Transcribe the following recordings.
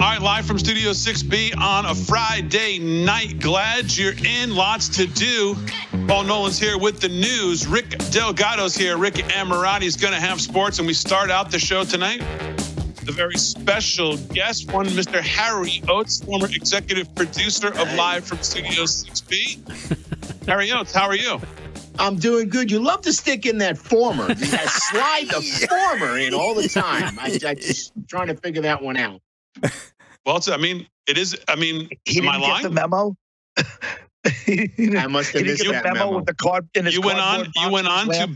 All right, live from Studio 6B on a Friday night. Glad you're in. Lots to do. Paul Nolan's here with the news. Rick Delgado's here. Rick Amorati is going to have sports, and we start out the show tonight. The very special guest, one Mr. Harry Oates, former executive producer of Live from Studio 6B. Harry Oates, how are you? I'm doing good. You love to stick in that former. You gotta slide the former in all the time. I, I just trying to figure that one out. Well, it's, I mean, it is. I mean, He am I didn't get lying? the memo. I must have missed get that memo, memo. with the card in you went on. You went on to.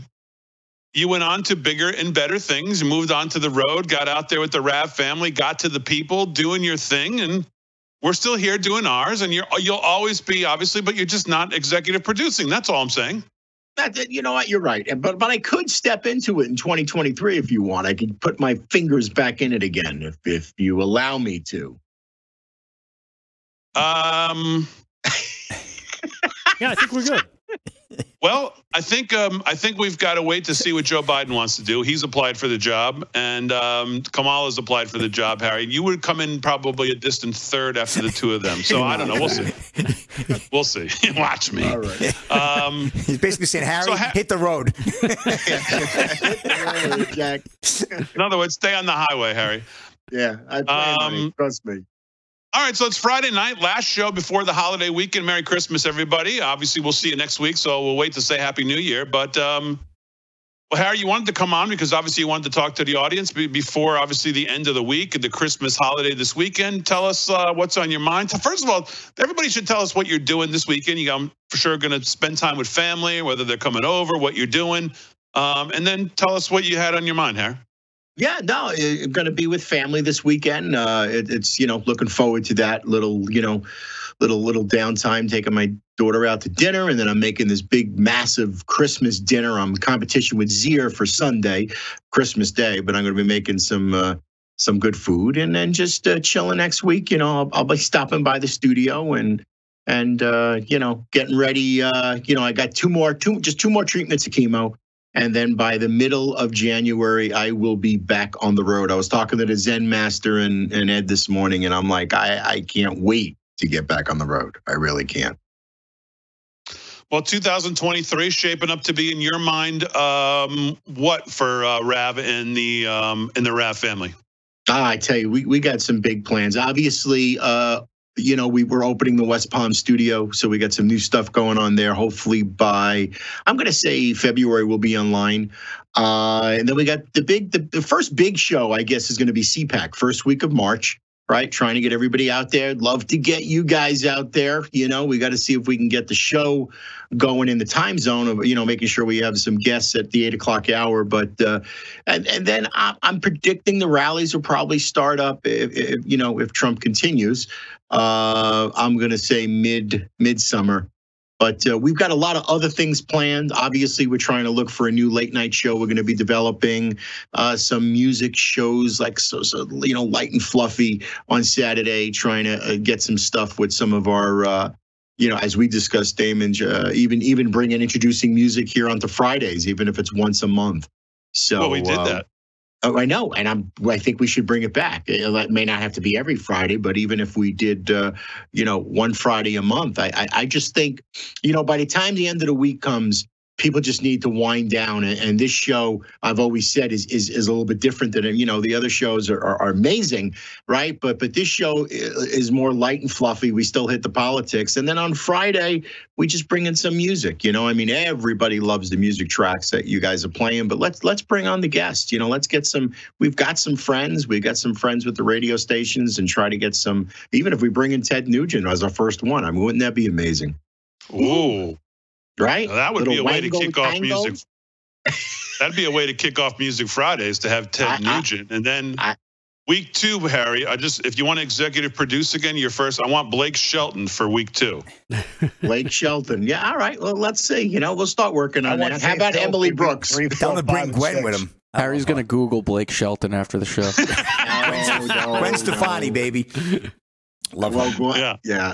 You went on to bigger and better things. Moved on to the road, got out there with the Rav family, got to the people, doing your thing, and we're still here doing ours. And you're you'll always be obviously, but you're just not executive producing. That's all I'm saying. That- you know what? You're right. But but I could step into it in 2023 if you want. I could put my fingers back in it again if if you allow me to. Um. Yeah, I think we're good. Well, I think um, I think we've got to wait to see what Joe Biden wants to do. He's applied for the job, and um, Kamala's applied for the job. Harry, you would come in probably a distant third after the two of them. So I don't know. We'll see. We'll see. Watch me. All right. Um, He's basically saying, Harry, So ha- hit the road. In other words, stay on the highway, Harry. Yeah, I plan on Um, it. Trust me. All right, so it's Friday night, last show before the holiday weekend. Merry Christmas, everybody. Obviously, we'll see you next week, so we'll wait to say Happy New Year. But, um, well, Harry, you wanted to come on because obviously you wanted to talk to the audience before, obviously, the end of the week the Christmas holiday this weekend. Tell us uh, what's on your mind. First of all, everybody should tell us what you're doing this weekend. You, I'm for sure going to spend time with family, whether they're coming over, what you're doing. Um, and then tell us what you had on your mind, Harry. Yeah, no, I'm going to be with family this weekend. Uh, it, it's you know looking forward to that little you know little little downtime, taking my daughter out to dinner, and then I'm making this big massive Christmas dinner. I'm competition with Zier for Sunday, Christmas Day, but I'm going to be making some. Uh, some good food and then just uh, chilling next week. You know, I'll, I'll be stopping by the studio and and uh, you know getting ready. Uh, you know, I got two more, two just two more treatments of chemo, and then by the middle of January, I will be back on the road. I was talking to the Zen Master and, and Ed this morning, and I'm like, I, I can't wait to get back on the road. I really can't. Well, 2023 shaping up to be in your mind um, what for uh, Rav and the um, in the Rav family? Ah, I tell you, we, we got some big plans. Obviously, uh, you know, we were opening the West Palm studio, so we got some new stuff going on there. Hopefully, by I'm going to say February, we'll be online. Uh, and then we got the big, the, the first big show, I guess, is going to be CPAC, first week of March. Right, trying to get everybody out there. Love to get you guys out there. You know, we got to see if we can get the show going in the time zone of you know making sure we have some guests at the eight o'clock hour. But uh, and and then I'm, I'm predicting the rallies will probably start up if, if you know if Trump continues. Uh, I'm going to say mid midsummer. But uh, we've got a lot of other things planned. Obviously, we're trying to look for a new late night show. We're going to be developing uh, some music shows, like so, so, you know, light and fluffy on Saturday. Trying to uh, get some stuff with some of our, uh, you know, as we discussed, Damon. Uh, even even bringing introducing music here onto Fridays, even if it's once a month. So well, we did uh, that. Oh, I know, and I'm. I think we should bring it back. It may not have to be every Friday, but even if we did, uh, you know, one Friday a month, I, I, I just think, you know, by the time the end of the week comes, people just need to wind down. And, and, this show, I've always said, is is, is a little bit different than you know the other shows are, are, are, amazing, right? But but this show is more light and fluffy. We still hit the politics, and then on Friday we just bring in some music. You know, I mean, everybody loves the music tracks that you guys are playing, but let's let's bring on the guests. You know, let's get some. We've got some friends. We've got some friends with the radio stations, and try to get some. Even if we bring in Ted Nugent as our first one, I mean, wouldn't that be amazing? Ooh right? Now that would Little be a way to kick off music. That'd be a way to kick off Music Fridays to have Ted I, Nugent, and then I, week two, Harry. I just if you want to executive produce again, your first. I want Blake Shelton for week two. Blake Shelton, yeah. All right. Well, let's see. You know, we'll start working on that. How about Emily Brooks? Three, four, Tell him to bring Gwen with him. Harry's going to Google Blake Shelton after the show. oh, no, Gwen Stefani, no. baby. Love well, her. Yeah. Yeah.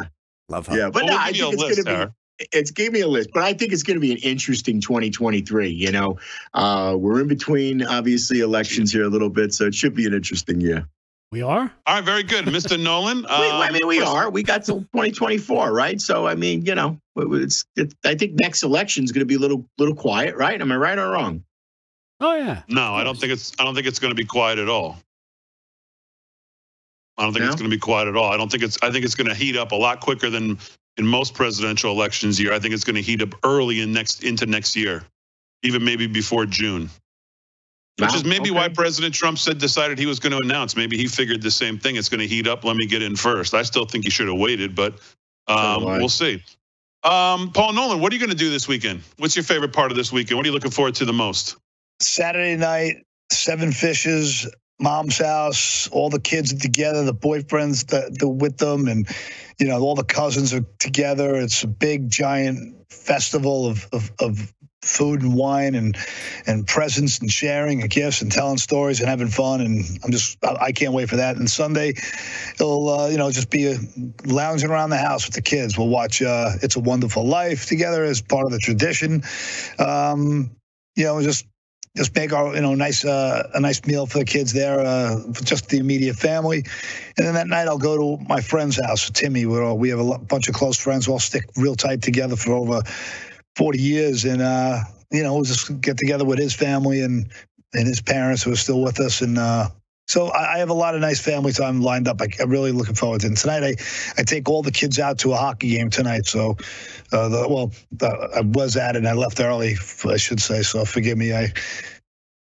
Love her. Yeah, but well, no, I think it's going to be it's gave me a list, but I think it's going to be an interesting 2023. You know, uh, we're in between obviously elections here a little bit, so it should be an interesting year. We are. All right, very good, Mr. Nolan. Uh, we, I mean, we are. We got till 2024, right? So, I mean, you know, it's. It, I think next election is going to be a little, little quiet, right? Am I right or wrong? Oh yeah. No, I don't think it's. I don't think it's going to be quiet at all. I don't think no? it's going to be quiet at all. I don't think it's. I think it's going to heat up a lot quicker than in most presidential elections year. I think it's going to heat up early in next into next year, even maybe before June. Wow, Which is maybe okay. why President Trump said decided he was going to announce. Maybe he figured the same thing. It's going to heat up. Let me get in first. I still think he should have waited, but um, we'll see. Um, Paul Nolan, what are you going to do this weekend? What's your favorite part of this weekend? What are you looking forward to the most? Saturday night, Seven Fishes, mom's house, all the kids are together, the boyfriends that, that with them, and you know all the cousins are together. It's a big giant festival of, of, of food and wine and and presents and sharing and gifts and telling stories and having fun and I'm just I can't wait for that. And Sunday, it'll uh, you know just be a, lounging around the house with the kids. We'll watch uh, It's a Wonderful Life together as part of the tradition. Um, you know, just just make our you know nice uh, a nice meal for the kids there, uh, just the immediate family, and then that night I'll go to my friend's house, Timmy. We're all, we have a bunch of close friends. We all stick real tight together for over forty years, and uh, you know we'll just get together with his family and and his parents who are still with us, and uh, so I, have a lot of nice family time lined up. I, am really looking forward to it. And tonight, I, I take all the kids out to a hockey game tonight. So, uh, the, well, uh, I was at it and I left early, I should say. So forgive me. I,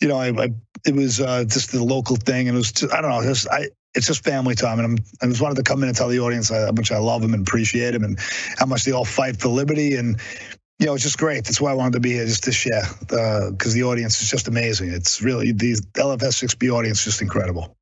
you know, I, I it was uh, just the local thing, and it was just, I don't know, just I. It's just family time, and I'm, I just wanted to come in and tell the audience how much I love them and appreciate them, and how much they all fight for liberty, and you know, it's just great. That's why I wanted to be here, just to share, because uh, the audience is just amazing. It's really the LFS6B audience is just incredible.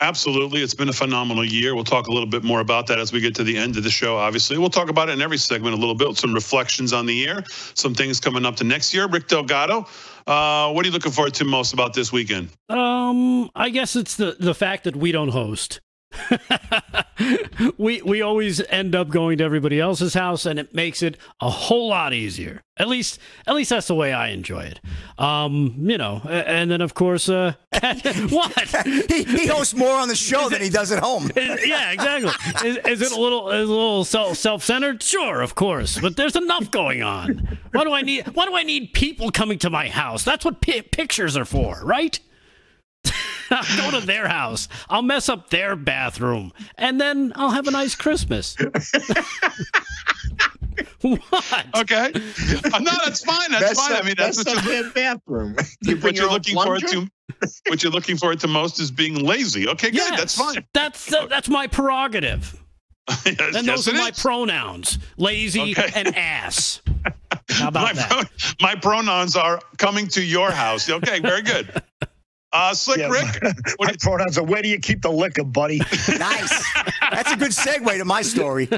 Absolutely. It's been a phenomenal year. We'll talk a little bit more about that as we get to the end of the show, obviously. We'll talk about it in every segment a little bit, some reflections on the year, some things coming up to next year. Rick Delgado, uh, what are you looking forward to most about this weekend? Um, I guess it's the, the fact that we don't host. we we always end up going to everybody else's house and it makes it a whole lot easier. At least at least that's the way i enjoy it. Um you know and then of course uh what? He, he hosts more on the show than he does at home. Yeah exactly. Is, is, it a little is a little self self-centered? Sure of course but there's enough going on. Why do i need why do i need people coming to my house? That's what pi- pictures are for right I'll go to their house. I'll mess up their bathroom, and then I'll have a nice Christmas. what? Okay. Uh, no, that's fine. That's, that's fine. A, I mean, that's, that's what you're, bathroom. You what you're looking forward to. What you're looking forward to most is being lazy. Okay, good. Yes, that's fine. That's uh, that's my prerogative. yes, and those yes, are my is. pronouns: lazy okay. and ass. How about my that? Pro- my pronouns are coming to your house. Okay, very good. Uh, Slick yeah, Rick. My, my pronouns are where do you keep the liquor, buddy? nice. That's a good segue to my story.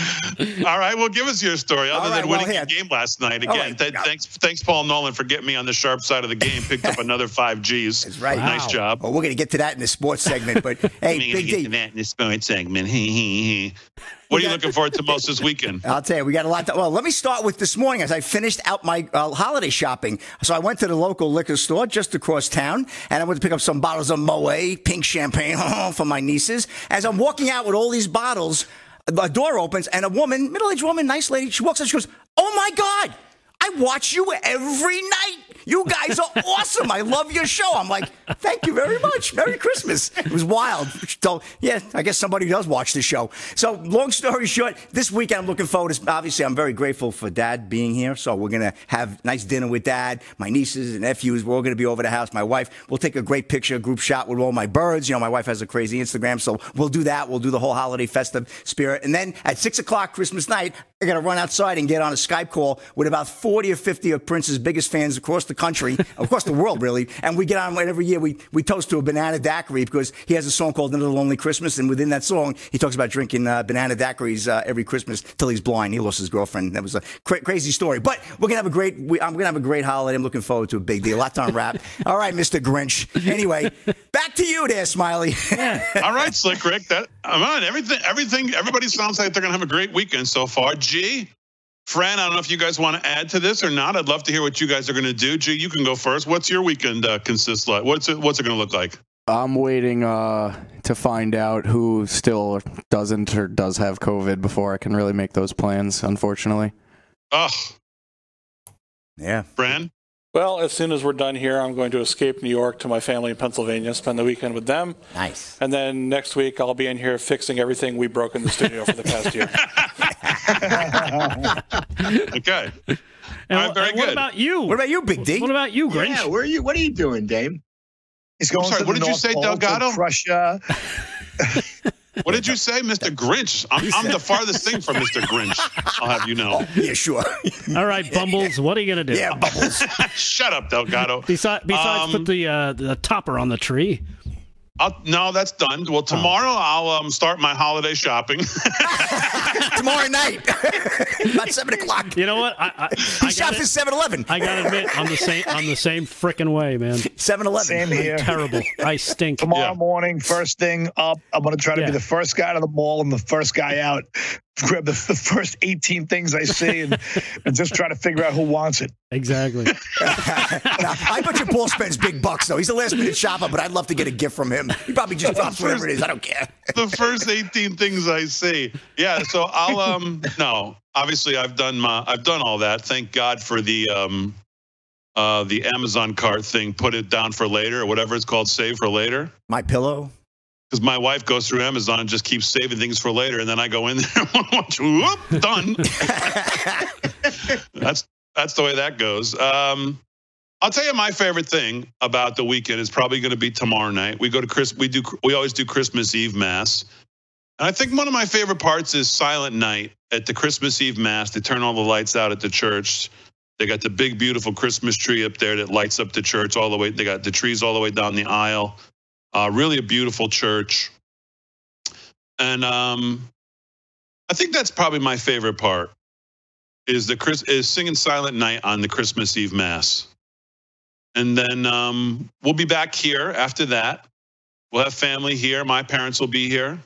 All right, well, give us your story. Other right, than winning well, the game last night, again, right. th- thanks, thanks, Paul Nolan, for getting me on the sharp side of the game. Picked up another five Gs. That's right. Wow. Nice job. Well, we're going to get to that in the sports segment, but hey, Big D. that in the sports segment. what are you looking forward to most this weekend? I'll tell you, we got a lot. To, well, let me start with this morning as I finished out my uh, holiday shopping. So I went to the local liquor store just across town, and I went to pick up some bottles of Moet pink champagne for my nieces. As I'm walking out with all these bottles a door opens and a woman, middle aged woman, nice lady, she walks in. She goes, "Oh my God, I watch you every night. You guys are awesome. I love your show. I'm like, thank you very much. Merry Christmas. It was wild. So, yeah, I guess somebody does watch the show. So, long story short, this weekend I'm looking forward to, obviously, I'm very grateful for dad being here. So, we're going to have nice dinner with dad, my nieces and nephews. We're all going to be over the house. My wife, we'll take a great picture, group shot with all my birds. You know, my wife has a crazy Instagram. So, we'll do that. We'll do the whole holiday festive spirit. And then at six o'clock Christmas night, I got to run outside and get on a Skype call with about 40 or 50 of Prince's biggest fans across the country, across the world, really. And we get on every year. We, we toast to a banana daiquiri because he has a song called Another Lonely Christmas. And within that song, he talks about drinking uh, banana daiquiris uh, every Christmas till he's blind. He lost his girlfriend. That was a cra- crazy story. But we're going to have a great, we, I'm going to have a great holiday. I'm looking forward to a big deal. Lots on rap. All right, Mr. Grinch. Anyway, back to you there, Smiley. All right, Slick Rick. That I'm on everything. Everything. Everybody sounds like they're gonna have a great weekend so far. G, Fran, I don't know if you guys want to add to this or not. I'd love to hear what you guys are gonna do. G, you can go first. What's your weekend uh, consist like? What's it? What's it gonna look like? I'm waiting uh, to find out who still doesn't or does have COVID before I can really make those plans, unfortunately. Ugh, yeah. Fran. Well, as soon as we're done here, I'm going to escape New York to my family in Pennsylvania, spend the weekend with them. Nice. And then next week, I'll be in here fixing everything we broke in the studio for the past year. Okay. And, All right, very and what about you? What about you, Big D? What about you, Grinch? Yeah, where are you? What are you doing, Dame? He's going sorry, to what the did you say, Pole to Delgado? Russia. What did you say, Mr. Grinch? I'm, I'm the farthest thing from Mr. Grinch. I'll have you know. Yeah, sure. All right, Bumbles, what are you going to do? yeah, Bubbles. Shut up, Delgado. Besides, besides Um, put the uh, the topper on the tree. I'll, no, that's done. Well, tomorrow I'll um, start my holiday shopping. Tomorrow night, about 7 o'clock. You know what? I I, He I shops at 7 Eleven. I gotta admit, I'm the same. I'm the same freaking way, man. 7 Eleven. Same here. Terrible. I stink. Tomorrow Yeah. morning, first thing up, I'm going to try to Yeah. be the first guy to the mall and the first guy out. Grab the, the first 18 things I see and, and just try to figure out who wants it. Exactly. Now, I bet your Paul spends big bucks, though. He's a last minute shopper, but I'd love to get a gift from him. He probably just drops whatever it is. I don't care. the first 18 things I see. Yeah, so I'll um no, obviously I've done my I've done all that. Thank God for the um uh the Amazon cart thing, put it down for later or whatever it's called, save for later. My pillow. Because my wife goes through Amazon and just keeps saving things for later, and then I go in there and watch, whoop, done. that's that's the way that goes. Um, I'll tell you my favorite thing about the weekend is probably going to be tomorrow night. We go to Chris. We do. We always do Christmas Eve mass, and I think one of my favorite parts is Silent Night at the Christmas Eve mass. They turn all the lights out at the church. They got the big, beautiful Christmas tree up there that lights up the church all the way. They got the trees all the way down the aisle. Uh, really a beautiful church, and um, I think that's probably my favorite part. Is the Chris is singing Silent Night on the Christmas Eve mass. And then um, we'll be back here after that. We'll have family here. My parents will be here.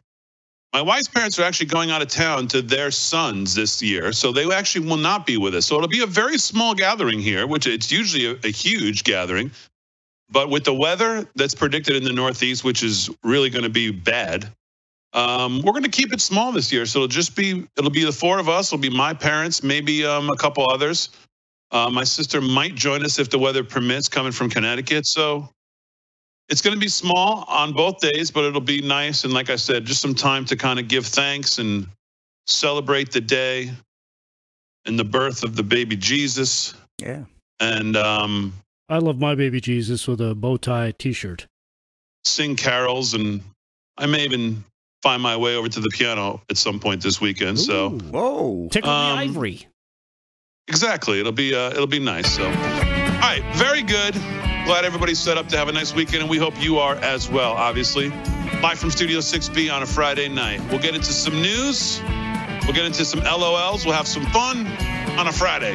My wife's parents are actually going out of town to their sons this year, so they actually will not be with us. So it'll be a very small gathering here, which it's usually a, a huge gathering. But with the weather that's predicted in the Northeast, which is really going to be bad, um, we're going to keep it small this year. So it'll just be it'll be the four of us. It'll be my parents, maybe um, a couple others. Uh, my sister might join us if the weather permits, coming from Connecticut. So it's going to be small on both days, but it'll be nice. And like I said, just some time to kind of give thanks and celebrate the day and the birth of the baby Jesus. Yeah. And um, I love my baby Jesus with a bow tie T-shirt. sing carols. And I may even find my way over to the piano at some point this weekend. So Ooh. Whoa. tickle Um, the ivory. Exactly. It'll be uh, it'll be nice. So, all right, very good. Glad everybody's set up to have a nice weekend, and we hope you are as well. Obviously, live from Studio 6B on a Friday night. We'll get into some news. We'll get into some LOLs. We'll have some fun on a Friday.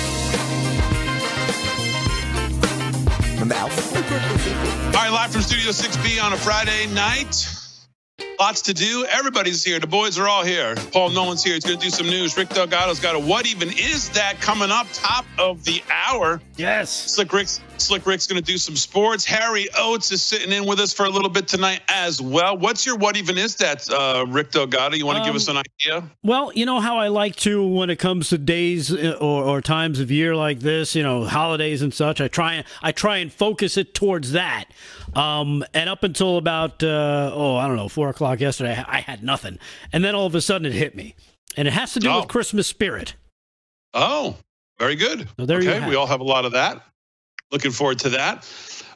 All right, live from Studio 6B on a Friday night. Lots to do. Everybody's here. The boys are all here. Paul Nolan's here. He's going to do some news. Rick Delgado's got a What Even Is That coming up top of the hour. Yes. Slick Rick's, Slick Rick's going to do some sports. Harry Oates is sitting in with us for a little bit tonight as well. What's your What Even Is That, uh, Rick Delgado? You want to give us an idea? Well, you know how I like to when it comes to days uh, or, or times of year like this, you know, holidays and such. I try and I try and focus it towards that. Um, and up until about uh, oh I don't know four o'clock yesterday, I, I had nothing, and then all of a sudden it hit me, and it has to do Oh. with Christmas spirit. Oh, very good. So there okay, have we all have a lot of that. Looking forward to that.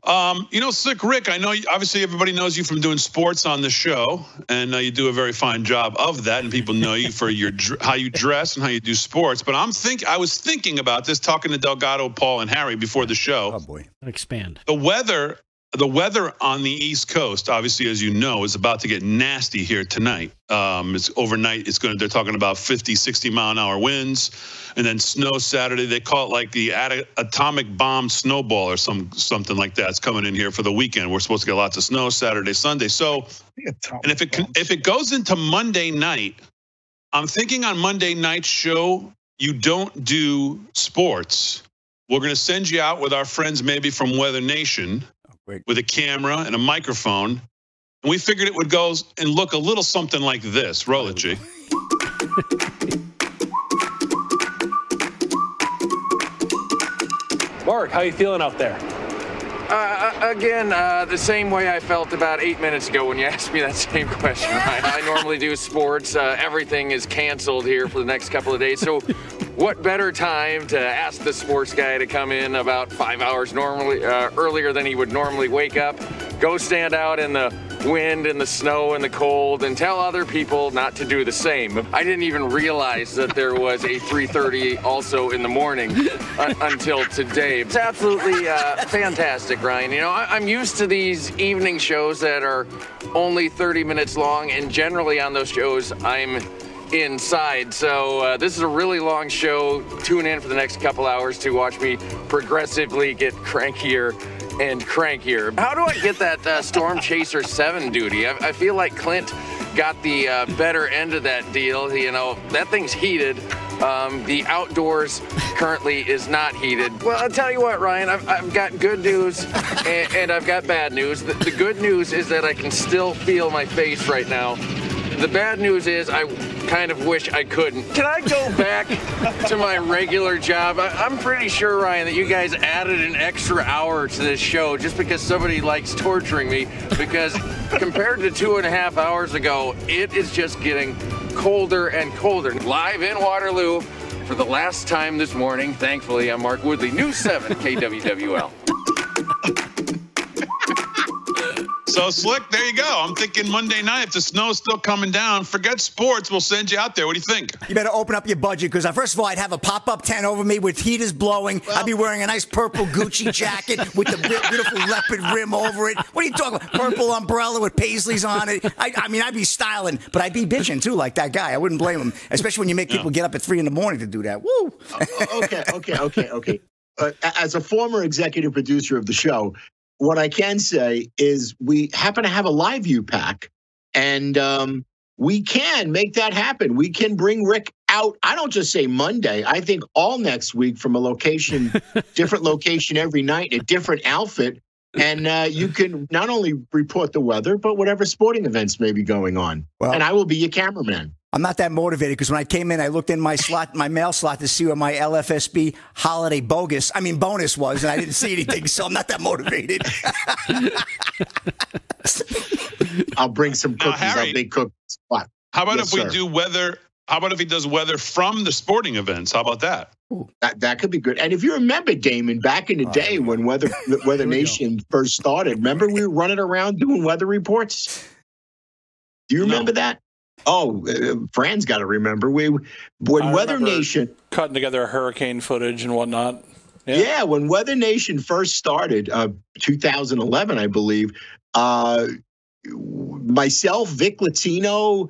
Um, you know, Slick Rick, I know you, obviously everybody knows you from doing sports on the show, and uh, you do a very fine job of that, and people know you for your how you dress and how you do sports. But I'm think I was thinking about this, talking to Delgado, Paul, and Harry before the show. Oh boy. Expand. The weather, the weather on the East Coast, obviously, as you know, is about to get nasty here tonight. Um, it's overnight. It's going to. They're talking about 50, 60 mile an hour winds, and then snow Saturday. They call it like the atomic bomb snowball or some something like that. It's coming in here for the weekend. We're supposed to get lots of snow Saturday, Sunday. So, and if it if it goes into Monday night, I'm thinking on Monday night's show you don't do sports. We're going to send you out with our friends, maybe from Weather Nation, great. with a camera and a microphone. And we figured it would go and look a little something like this. Roll it, G. Mark, how you feeling out there? Uh, again, uh, the same way I felt about eight minutes ago when you asked me that same question. I, I normally do sports. Uh, everything is canceled here for the next couple of days. So, what better time to ask the sports guy to come in about five hours normally uh, earlier than he would normally wake up, go stand out in the wind and the snow and the cold, and tell other people not to do the same. I didn't even realize that there was a 3:30 also in the morning uh, until today. It's absolutely uh, fantastic, Ryan. You know, I- I'm used to these evening shows that are only 30 minutes long, and generally on those shows, I'm inside. So uh, this is a really long show. Tune in for the next couple hours to watch me progressively get crankier and crankier. How do I get that uh, Storm Chaser 7 duty? I, I feel like Clint got the uh, better end of that deal. You know, that thing's heated. Um, the outdoors currently is not heated. Well, I'll tell you what, Ryan, I've, I've got good news and, and I've got bad news. The, the good news is that I can still feel my face right now. The bad news is I kind of wish I couldn't. Can I go back to my regular job? I, I'm pretty sure, Ryan, that you guys added an extra hour to this show just because somebody likes torturing me. Because compared to two and a half hours ago, it is just getting colder and colder. Live in Waterloo for the last time this morning. Thankfully, I'm Mark Woodley, News 7 KWWL. So slick, there you go. I'm thinking Monday night, if the snow's still coming down, forget sports. We'll send you out there. What do you think? You better open up your budget because, first of all, I'd have a pop up tent over me with heaters blowing. I'd be wearing a nice purple Gucci jacket with the beautiful leopard rim over it. What are you talking about? Purple umbrella with paisleys on it. I, I mean, I'd be styling, but I'd be bitching too, like that guy. I wouldn't blame him, especially when you make people get up at three in the morning to do that. Woo! okay, okay, okay, okay. Uh, as a former executive producer of the show, what I can say is we happen to have a live view pack, and um, we can make that happen. We can bring Rick out. I don't just say Monday. I think all next week from a location, different location every night, a different outfit. And uh, you can not only report the weather, but whatever sporting events may be going on. Well- and I will be your cameraman. I'm not that motivated because when I came in, I looked in my slot, my mail slot to see where my LFSB holiday bogus, I mean bonus was, and I didn't see anything, so I'm not that motivated. I'll bring some Now, cookies. Harry- I'll bake cookies. What? How about Yes, if we sir. do weather? How about if he does weather from the sporting events? How about that? That that could be good. And if you remember, Damon, back in the oh, day when Weather Weather Nation first started, remember we were running around doing weather reports. Do you No. remember that? Oh, uh, Fran's got to remember we when I Weather Nation. cutting together hurricane footage and whatnot. Yeah. Yeah. when Weather Nation first started, uh, 2011, I believe, uh, myself, Vic Latino,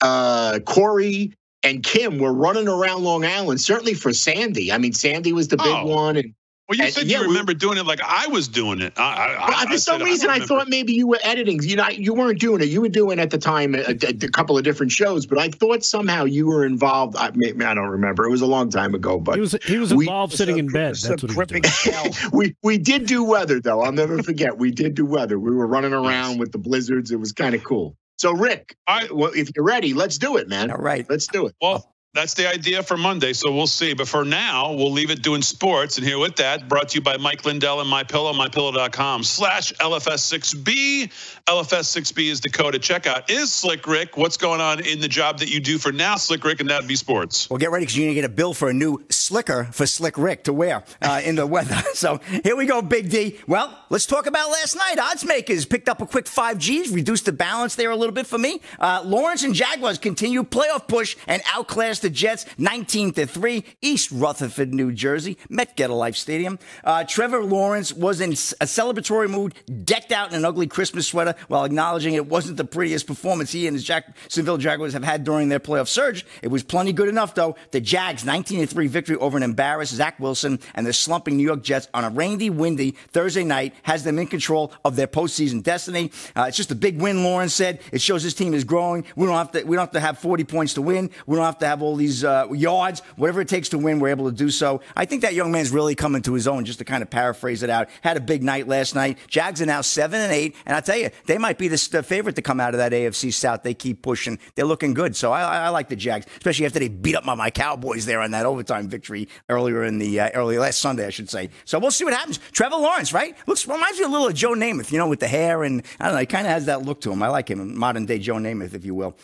uh, Corey, and Kim were running around Long Island, certainly for Sandy. I mean, Sandy was the big Oh. one. And Well, you And- said yeah, you we- remember doing it like I was doing it. I, I, Well, I, for some said, reason, don't I, thought maybe you were editing. You know, you weren't doing it. You were doing at the time a, a- a couple of different shows, but I thought somehow you were involved. I, maybe, I don't remember. It was a long time ago, but He was he was we- involved sitting in bed. It's a That's what he was doing. we we did do weather though. I'll never forget. We did do weather. We were running around with the blizzards. It was kind of cool. So, Rick, All right. well, if you're ready, let's do it, man. All right. Let's do it. Well, that's the idea for Monday, so we'll see. But for now, we'll leave it doing sports. And here with that, brought to you by Mike Lindell and MyPillow, MyPillow.com slash LFS6B. LFS6B is the code at checkout. Is Slick Rick, what's going on in the job that you do for now, Slick Rick, and that'd be sports? Well, get ready because you're going to get a bill for a new slicker for Slick Rick to wear uh, in the weather. So here we go, Big D. Well, let's talk about last night. Odds makers picked up a quick 5Gs, reduced the balance there a little bit for me. Uh, Lawrence and Jaguars continue playoff push and outclass the Jets 19 to 3. East Rutherford, New Jersey, Met Get a Life Stadium. Uh, Trevor Lawrence was in a celebratory mood, decked out in an ugly Christmas sweater while acknowledging it wasn't the prettiest performance he and his Jacksonville Jaguars have had during their playoff surge. It was plenty good enough, though. The Jags 19 to 3 victory over an embarrassed Zach Wilson and the slumping New York Jets on a rainy, windy Thursday night has them in control of their postseason destiny. Uh, it's just a big win, Lawrence said. It shows his team is growing. We don't have to. We don't have to have 40 points to win. We don't have to have all these uh, yards. Whatever it takes to win, we're able to do so. I think that young man's really coming to his own. Just to kind of paraphrase it out, had a big night last night. Jags are now seven and eight, and I tell you, they might be the, the favorite to come out of that AFC South. They keep pushing. They're looking good. So I, I, like the Jags, especially after they beat up on my Cowboys there on that overtime victory earlier in the uh, early last Sunday, I should say. So we'll see what happens. Trevor Lawrence, right? Looks reminds me a little of Joe Namath, you know, with the hair and I don't know. He kind of has that look to him. I like him, modern day Joe Namath, if you will.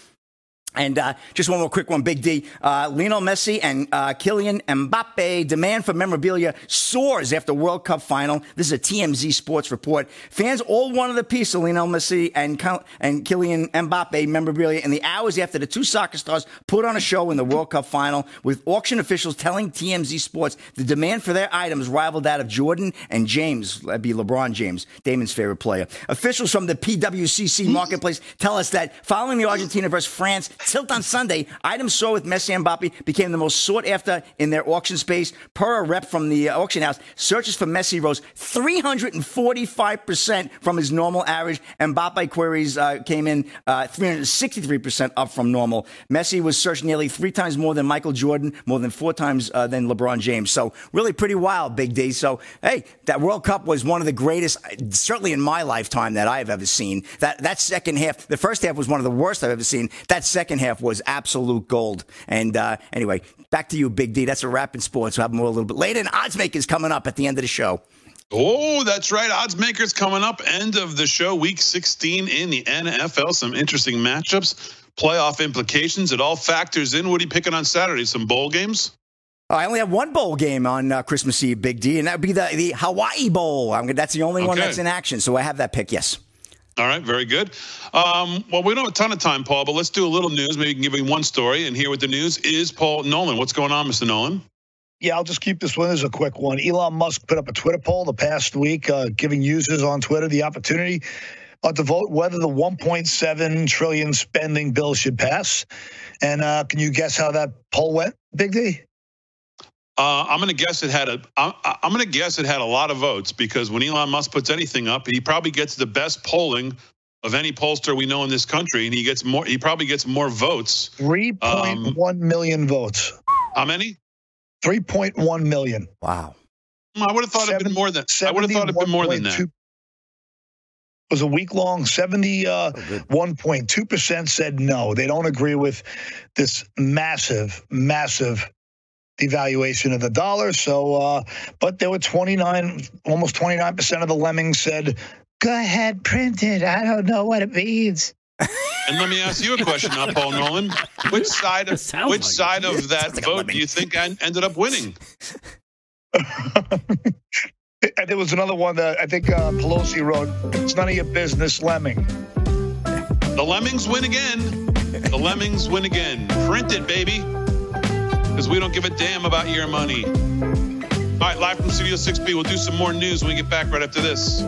And uh, just one more quick one, Big D. Uh, Lionel Messi and uh, Kylian Mbappe demand for memorabilia soars after World Cup final. This is a TMZ Sports report. Fans all wanted a piece of Lionel Messi and and Kylian Mbappe memorabilia in the hours after the two soccer stars put on a show in the World Cup final, with auction officials telling TMZ Sports the demand for their items rivaled that of Jordan and James. That'd be LeBron James, Damon's favorite player. Officials from the PWCC marketplace tell us that following the Argentina versus France tilt on Sunday, items sold with Messi and Mbappe became the most sought after in their auction space. Per a rep from the uh, auction house, searches for Messi rose 345% from his normal average. And Mbappe queries uh, came in uh, 363% up from normal. Messi was searched nearly three times more than Michael Jordan, more than four times uh, than LeBron James. So really pretty wild, Big D. So hey, that World Cup was one of the greatest, certainly in my lifetime, that I've ever seen. That that second half, the first half was one of the worst I've ever seen. That second half was absolute gold. And uh, anyway, back to you, Big D. That's a wrap in sports. We'll have more a little bit later. And odds makers coming up at the end of the show. Oh, that's right. Odds makers coming up. End of the show, week 16 in the NFL. Some interesting matchups, playoff implications. It all factors in. What are you picking on Saturday? Some bowl games? I only have one bowl game on uh, Christmas Eve, Big D, and that would be the, the Hawaii Bowl. I mean, that's the only one that's in action. So I have that pick, yes. All right, very good. Um, well, we don't have a ton of time, Paul, but let's do a little news. Maybe you can give me one story. And here with the news is Paul Nolan. What's going on, Mr. Nolan? Yeah, I'll just keep this one as a quick one. Elon Musk put up a Twitter poll the past week, uh, giving users on Twitter the opportunity uh, to vote whether the 1.7 trillion spending bill should pass. And uh, can you guess how that poll went, Big D? Uh, I'm going to guess it had a. I'm, I'm going to guess it had a lot of votes because when Elon Musk puts anything up, he probably gets the best polling of any pollster we know in this country, and he gets more. He probably gets more votes. 3.1 million votes. How many? 3.1 million. Wow. Hmm, I would have thought it'd been more than. I would have thought it'd been more than that. 71.2 was a week long. 71.2 percent said no. They don't agree with this massive, massive devaluation of the dollar. So, uh, but there were 29, almost 29 percent of the lemmings said, "Go ahead, print it. I don't know what it means." And let me ask you a question now, Paul Nolan. Which side of which like it. side of that Sounds like vote do you think ended up winning? And there was another one that I think uh, Pelosi wrote. It's none of your business, lemming. The Lemmings win again. The Lemmings win again. Print it, baby. Because we don't give a damn about your money. All right, live from Studio 6B. We'll do some more news when we get back right after this.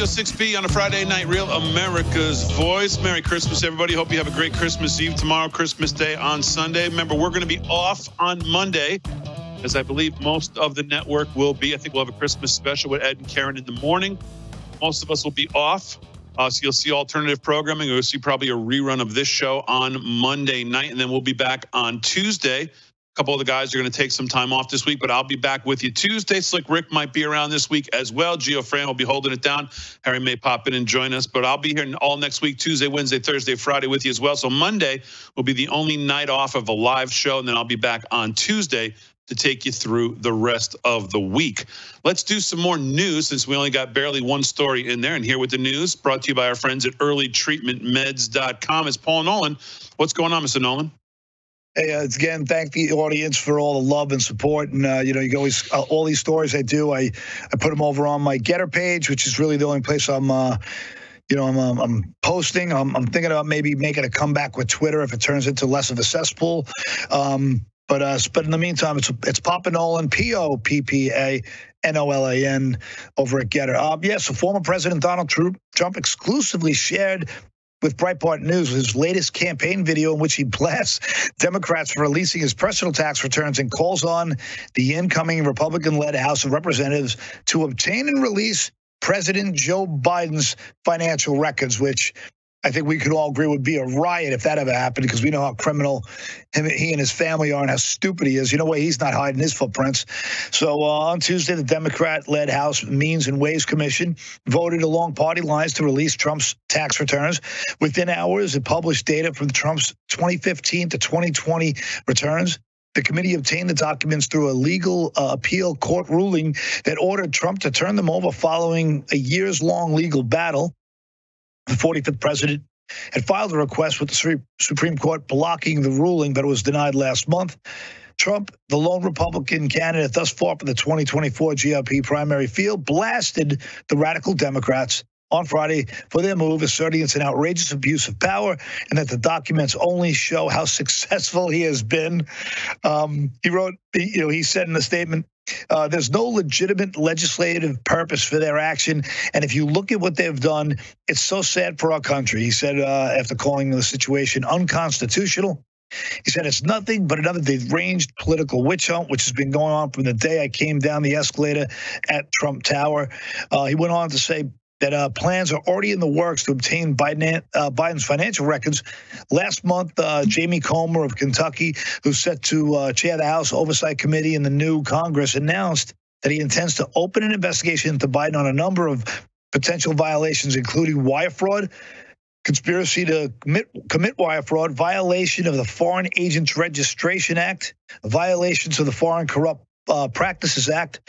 Studio 6B on a Friday night, Real America's Voice. Merry Christmas, everybody. Hope you have a great Christmas Eve tomorrow, Christmas Day on Sunday. Remember, we're going to be off on Monday, as I believe most of the network will be. I think we'll have a Christmas special with Ed and Karen in the morning. Most of us will be off. Uh, so you'll see alternative programming. You'll see probably a rerun of this show on Monday night, and then we'll be back on Tuesday. A couple of the guys are going to take some time off this week, but I'll be back with you Tuesday. Slick Rick might be around this week as well. Gio Fran will be holding it down. Harry may pop in and join us, but I'll be here all next week, Tuesday, Wednesday, Thursday, Friday with you as well. So Monday will be the only night off of a live show, and then I'll be back on Tuesday to take you through the rest of the week. Let's do some more news since we only got barely one story in there. And here with the news, brought to you by our friends at earlytreatmentmeds.com, is Paul Nolan. What's going on, Mr. Nolan? Hey, uh, again, thank the audience for all the love and support. And uh, you know, you always uh, all these stories I do, I I put them over on my Gettr page, which is really the only place I'm. Uh, you know, I'm, um, I'm posting. I'm, I'm thinking about maybe making a comeback with Twitter if it turns into less of a cesspool. Um, but uh, but in the meantime, it's it's Papa Nolan, P O P P A N O L A N, over at Gettr. Uh, yes, so former President Donald Trump exclusively shared with Breitbart News his latest campaign video in which he blasts Democrats for releasing his personal tax returns and calls on the incoming Republican led House of Representatives to obtain and release President Joe Biden's financial records, which I think we could all agree would be a riot if that ever happened because we know how criminal him, he and his family are and how stupid he is. You know why he's not hiding his footprints. So uh, on Tuesday, the Democrat-led House Means and Ways Commission voted along party lines to release Trump's tax returns. Within hours, it published data from Trump's 2015 to 2020 returns. The committee obtained the documents through a legal uh, appeal court ruling that ordered Trump to turn them over following a years long legal battle. The 45th president had filed a request with the Supreme Court blocking the ruling, but it was denied last month. Trump, the lone Republican candidate thus far for the 2024 GOP primary field, blasted the radical Democrats on Friday for their move, asserting it's an outrageous abuse of power and that the documents only show how successful he has been. Um, he wrote, you know, he said in the statement, uh, there's no legitimate legislative purpose for their action. And if you look at what they've done, it's so sad for our country. He said uh, after calling the situation unconstitutional. He said it's nothing but another deranged political witch hunt, which has been going on from the day I came down the escalator at Trump Tower. Uh, he went on to say that uh, plans are already in the works to obtain Biden, uh, Biden's financial records. Last month, uh, Jamie Comer of Kentucky, who's set to uh, chair the House Oversight Committee in the new Congress, announced that he intends to open an investigation into Biden on a number of potential violations, including wire fraud, conspiracy to commit, commit wire fraud, violation of the Foreign Agents Registration Act, violations of the Foreign Corrupt uh, Practices Act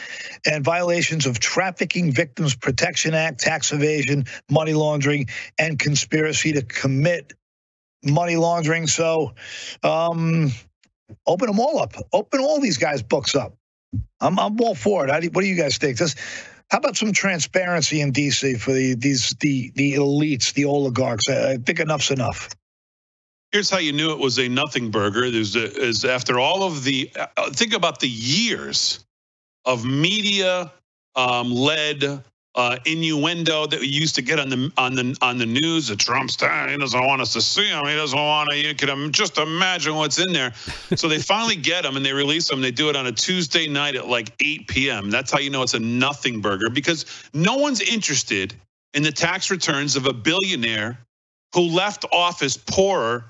and violations of Trafficking Victims Protection Act, tax evasion, money laundering, and conspiracy to commit money laundering. So, um, open them all up. Open all these guys' books up. I'm, I'm all for it. what do you guys think? This, how about some transparency in DC for the these the the elites, the oligarchs? I, I think enough's enough. Here's how you knew it was a nothing burger. There's a, is after all of the uh, think about the years of media um, led uh, innuendo that we used to get on the on the on the news. That Trump's he doesn't want us to see him. He doesn't want to. You can just imagine what's in there. so they finally get him and they release him. They do it on a Tuesday night at like 8 p.m. That's how you know it's a nothing burger because no one's interested in the tax returns of a billionaire who left office poorer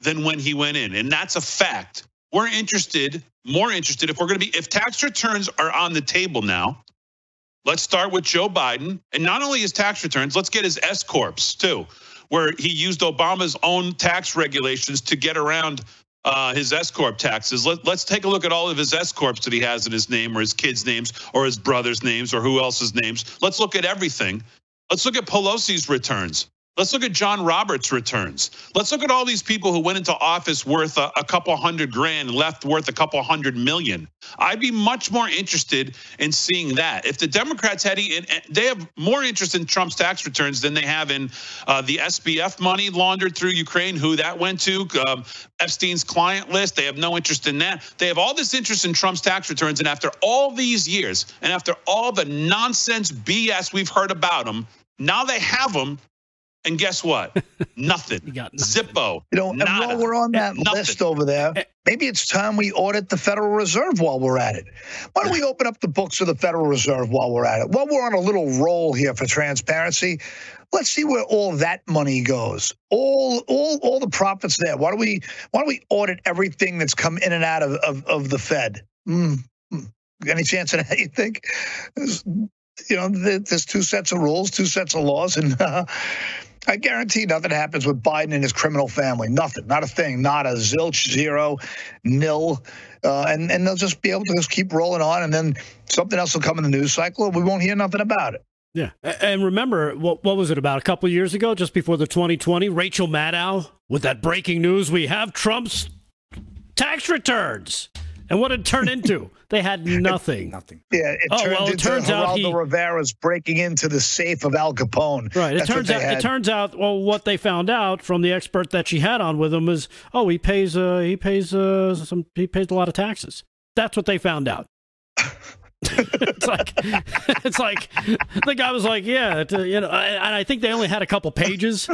than when he went in. And that's a fact. We're interested, more interested, if we're going to be, if tax returns are on the table now, let's start with Joe Biden. And not only his tax returns, let's get his S Corps too, where he used Obama's own tax regulations to get around uh, his S corp taxes. Let, us take a look at all of his S corps that he has in his name, or his kids' names, or his brother's names, or who else's names. Let's look at everything. Let's look at Pelosi's returns. Let's look at John Roberts' returns. Let's look at all these people who went into office worth a, a, couple hundred grand and left worth a couple hundred million. I'd be much more interested in seeing that. If the Democrats had, they have more interest in Trump's tax returns than they have in uh, the SBF money laundered through Ukraine, who that went to, um, Epstein's client list. They have no interest in that. They have all this interest in Trump's tax returns. And after all these years, and after all the nonsense BS we've heard about them, now they have them and guess what? nothing. you got nothing. Zippo. You know, nada. and while we're on that nothing. list over there, eh. maybe it's time we audit the Federal Reserve while we're at it. Why don't we open up the books of the Federal Reserve while we're at it? While we're on a little roll here for transparency, let's see where all that money goes. All all all the profits there. Why don't we why don't we audit everything that's come in and out of, of, of the Fed? Mm. Any chance of that, you think? You know, there's two sets of rules, two sets of laws, and uh, I guarantee nothing happens with Biden and his criminal family. Nothing, not a thing, not a zilch, zero, nil. Uh, and, and they'll just be able to just keep rolling on, and then something else will come in the news cycle, and we won't hear nothing about it. Yeah. And remember, what, what was it about a couple years ago, just before the 2020? Rachel Maddow with that breaking news we have Trump's tax returns. And what it turned into? They had nothing. nothing. Yeah, it oh, well, it turns Geraldo out he, Rivera's breaking into the safe of Al Capone. Right. It That's turns out. Had. It turns out. Well, what they found out from the expert that she had on with him is, oh, he pays. Uh, he pays. Uh, some. He pays a lot of taxes. That's what they found out. it's like it's like the guy was like, yeah, you know, and I think they only had a couple pages.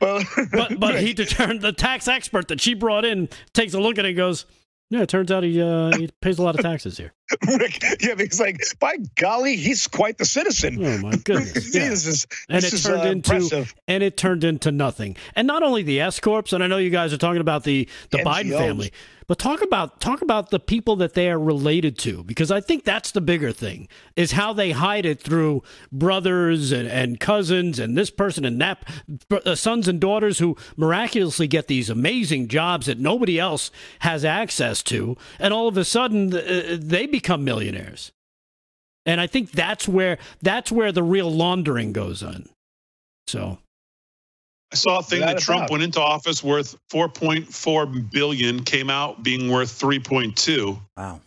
Well, but but he determined the tax expert that she brought in takes a look at it and goes, yeah, it turns out he uh, he pays a lot of taxes here. Rick, yeah, he's like, by golly, he's quite the citizen. Oh my goodness! Yeah. this is, and it turned uh, into impressive. and it turned into nothing. And not only the S corps, and I know you guys are talking about the the NGOs. Biden family, but talk about talk about the people that they are related to, because I think that's the bigger thing is how they hide it through brothers and, and cousins and this person and that uh, sons and daughters who miraculously get these amazing jobs that nobody else has access to, and all of a sudden uh, they become millionaires. And I think that's where that's where the real laundering goes on. So saw a thing that Trump about. went into office worth 4.4 billion, came out being worth 3.2. Wow.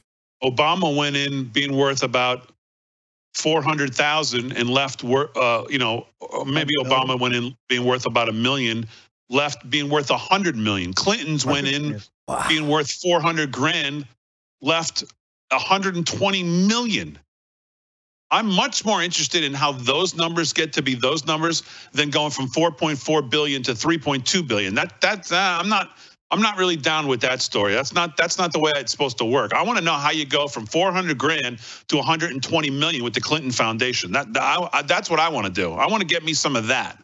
Obama went in being worth about 400,000 and left uh, you know, maybe Obama went in being worth about a million, left being worth 100 million. Clinton's went in wow. being worth 400 grand, left 120 million. I'm much more interested in how those numbers get to be those numbers than going from 4.4 billion to 3.2 billion. That that's uh, I'm not I'm not really down with that story. That's not that's not the way it's supposed to work. I want to know how you go from 400 grand to 120 million with the Clinton Foundation. That I, that's what I want to do. I want to get me some of that.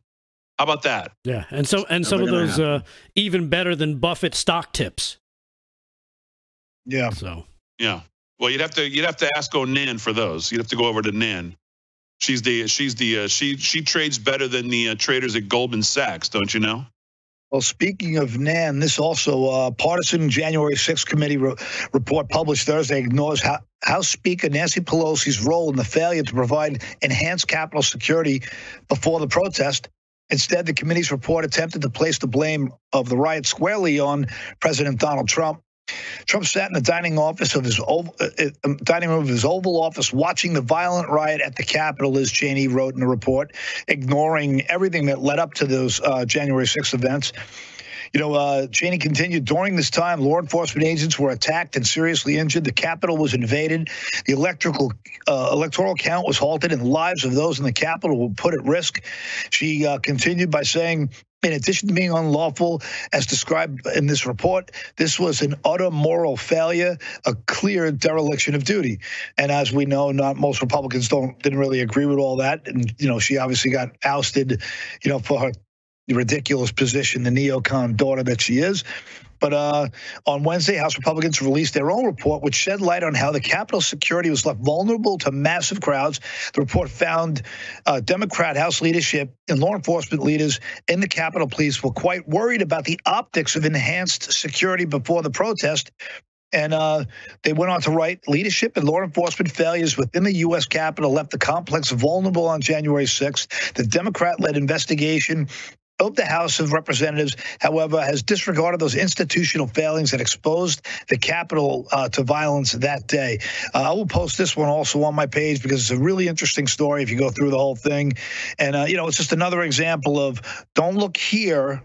How about that? Yeah, and so and some of those uh, even better than Buffett stock tips. Yeah. So. Yeah. Well, you'd have to you'd have to ask Onan for those. You'd have to go over to Nan. She's the she's the uh, she she trades better than the uh, traders at Goldman Sachs, don't you know? Well, speaking of Nan, this also uh, partisan January 6th committee re- report published Thursday ignores how. House Speaker Nancy Pelosi's role in the failure to provide enhanced Capitol security before the protest. Instead, the committee's report attempted to place the blame of the riot squarely on President Donald Trump. Trump sat in the dining office of his uh, uh, um, dining room of his Oval Office, watching the violent riot at the Capitol, Liz Cheney wrote in the report, ignoring everything that led up to those uh, January 6 events. You know, uh, Cheney continued during this time, law enforcement agents were attacked and seriously injured. The Capitol was invaded. The electrical uh, electoral count was halted, and the lives of those in the Capitol were put at risk. She uh, continued by saying, in addition to being unlawful, as described in this report, this was an utter moral failure, a clear dereliction of duty. And as we know, not most Republicans don't didn't really agree with all that. And you know, she obviously got ousted, you know, for her ridiculous position, the neocon daughter that she is. But uh, on Wednesday, House Republicans released their own report, which shed light on how the Capitol security was left vulnerable to massive crowds. The report found uh, Democrat House leadership and law enforcement leaders in the Capitol Police were quite worried about the optics of enhanced security before the protest And uh, they went on to write leadership and law enforcement failures within the U.S. Capitol left the complex vulnerable on January 6th. The Democrat led investigation of the House of Representatives, however, has disregarded those institutional failings that exposed the Capitol uh, to violence that day. Uh, I will post this one also on my page because it's a really interesting story if you go through the whole thing. And, uh, you know, it's just another example of don't look here,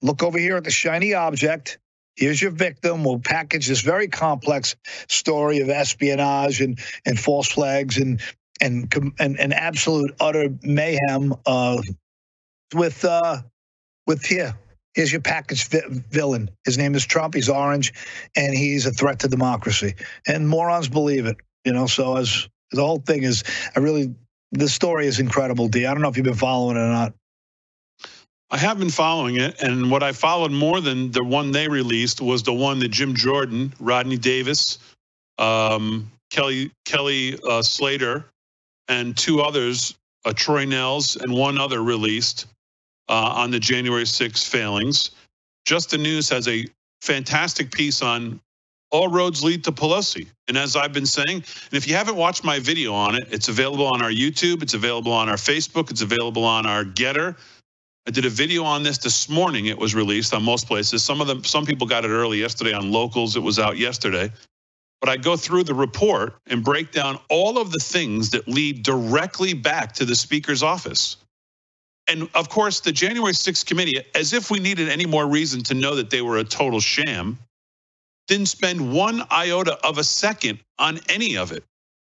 look over here at the shiny object. Here's your victim. We'll package this very complex story of espionage and, and false flags and and and, and absolute utter mayhem uh, with uh, with here. Here's your package vi- villain. His name is Trump. He's orange, and he's a threat to democracy. And morons believe it. You know. So as the whole thing is, I really the story is incredible. D. I don't know if you've been following it or not. I have been following it, and what I followed more than the one they released was the one that Jim Jordan, Rodney Davis, um, Kelly Kelly uh, Slater, and two others, uh, Troy Nehls, and one other released uh, on the January 6 failings. Just the News has a fantastic piece on all roads lead to Pelosi. And as I've been saying, and if you haven't watched my video on it, it's available on our YouTube, it's available on our Facebook, it's available on our Gettr. I did a video on this this morning. It was released on most places. Some of them, some people got it early yesterday on locals. It was out yesterday. But I go through the report and break down all of the things that lead directly back to the speaker's office. And of course, the January 6th committee, as if we needed any more reason to know that they were a total sham, didn't spend one iota of a second on any of it.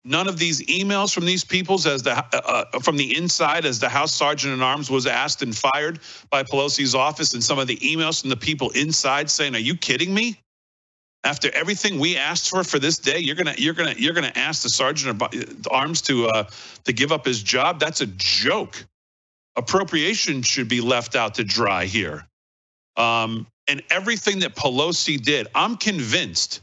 None of these emails from these peoples as the uh, uh, from the inside as the House Sergeant at Arms was asked and fired by Pelosi's office, and some of the emails from the people inside saying, "Are you kidding me?" After everything we asked for for this day, you're gonna you're gonna you're gonna ask the Sergeant at Arms to uh, to give up his job? That's a joke. Appropriation should be left out to dry here. Um, and everything that Pelosi did, I'm convinced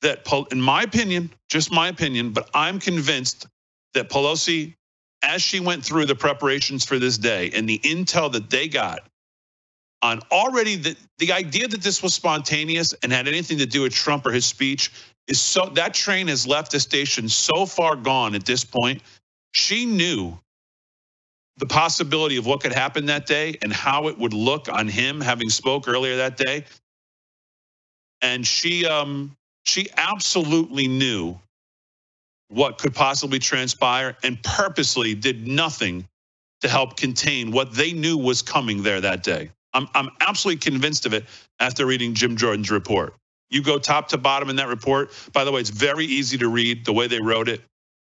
that, in my opinion, just my opinion, but I'm convinced that Pelosi, as she went through the preparations for this day and the intel that they got on already the, the idea that this was spontaneous and had anything to do with Trump or his speech is so that train has left the station so far gone at this point. She knew the possibility of what could happen that day and how it would look on him having spoke earlier that day. And she um she absolutely knew what could possibly transpire and purposely did nothing to help contain what they knew was coming there that day. I'm, I'm absolutely convinced of it after reading Jim Jordan's report. You go top to bottom in that report. By the way, it's very easy to read the way they wrote it.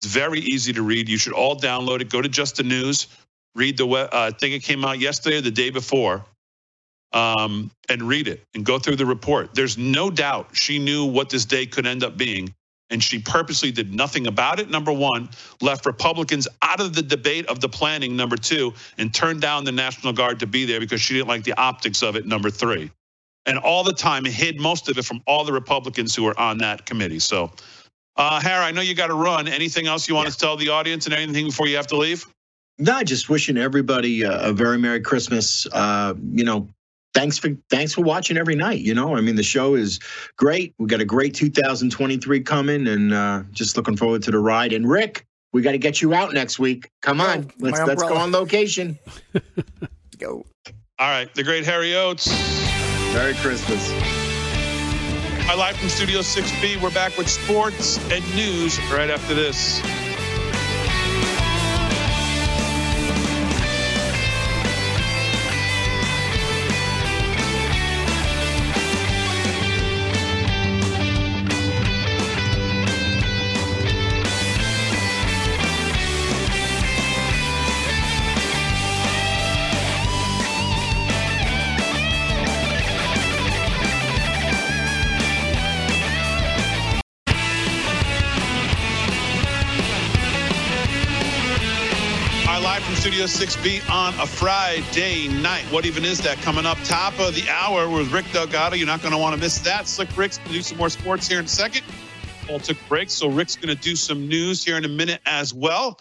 It's very easy to read. You should all download it. Go to Just the News, read the, uh, I think it came out yesterday or the day before um, and read it and go through the report. There's no doubt she knew what this day could end up being. And she purposely did nothing about it, number one, left Republicans out of the debate of the planning, number two, and turned down the National Guard to be there because she didn't like the optics of it, number three. And all the time hid most of it from all the Republicans who were on that committee. So, uh, Harry, I know you got to run. Anything else you want yeah. to tell the audience and anything before you have to leave? No, just wishing everybody a, a very Merry Christmas. Uh, you know, thanks for thanks for watching every night. You know, I mean, the show is great. We got a great 2023 coming, and uh, just looking forward to the ride. And Rick, we got to get you out next week. Come on, oh, let's let's go on location. go. All right, the great Harry Oates. Merry Christmas. Hi, live from Studio 6B. We're back with sports and news right after this. 6B on a Friday night. What even is that? Coming up top of the hour with Rick Delgado. You're not going to want to miss that. Slick Rick's going to do some more sports here in a second. All took breaks, so Rick's going to do some news here in a minute as well.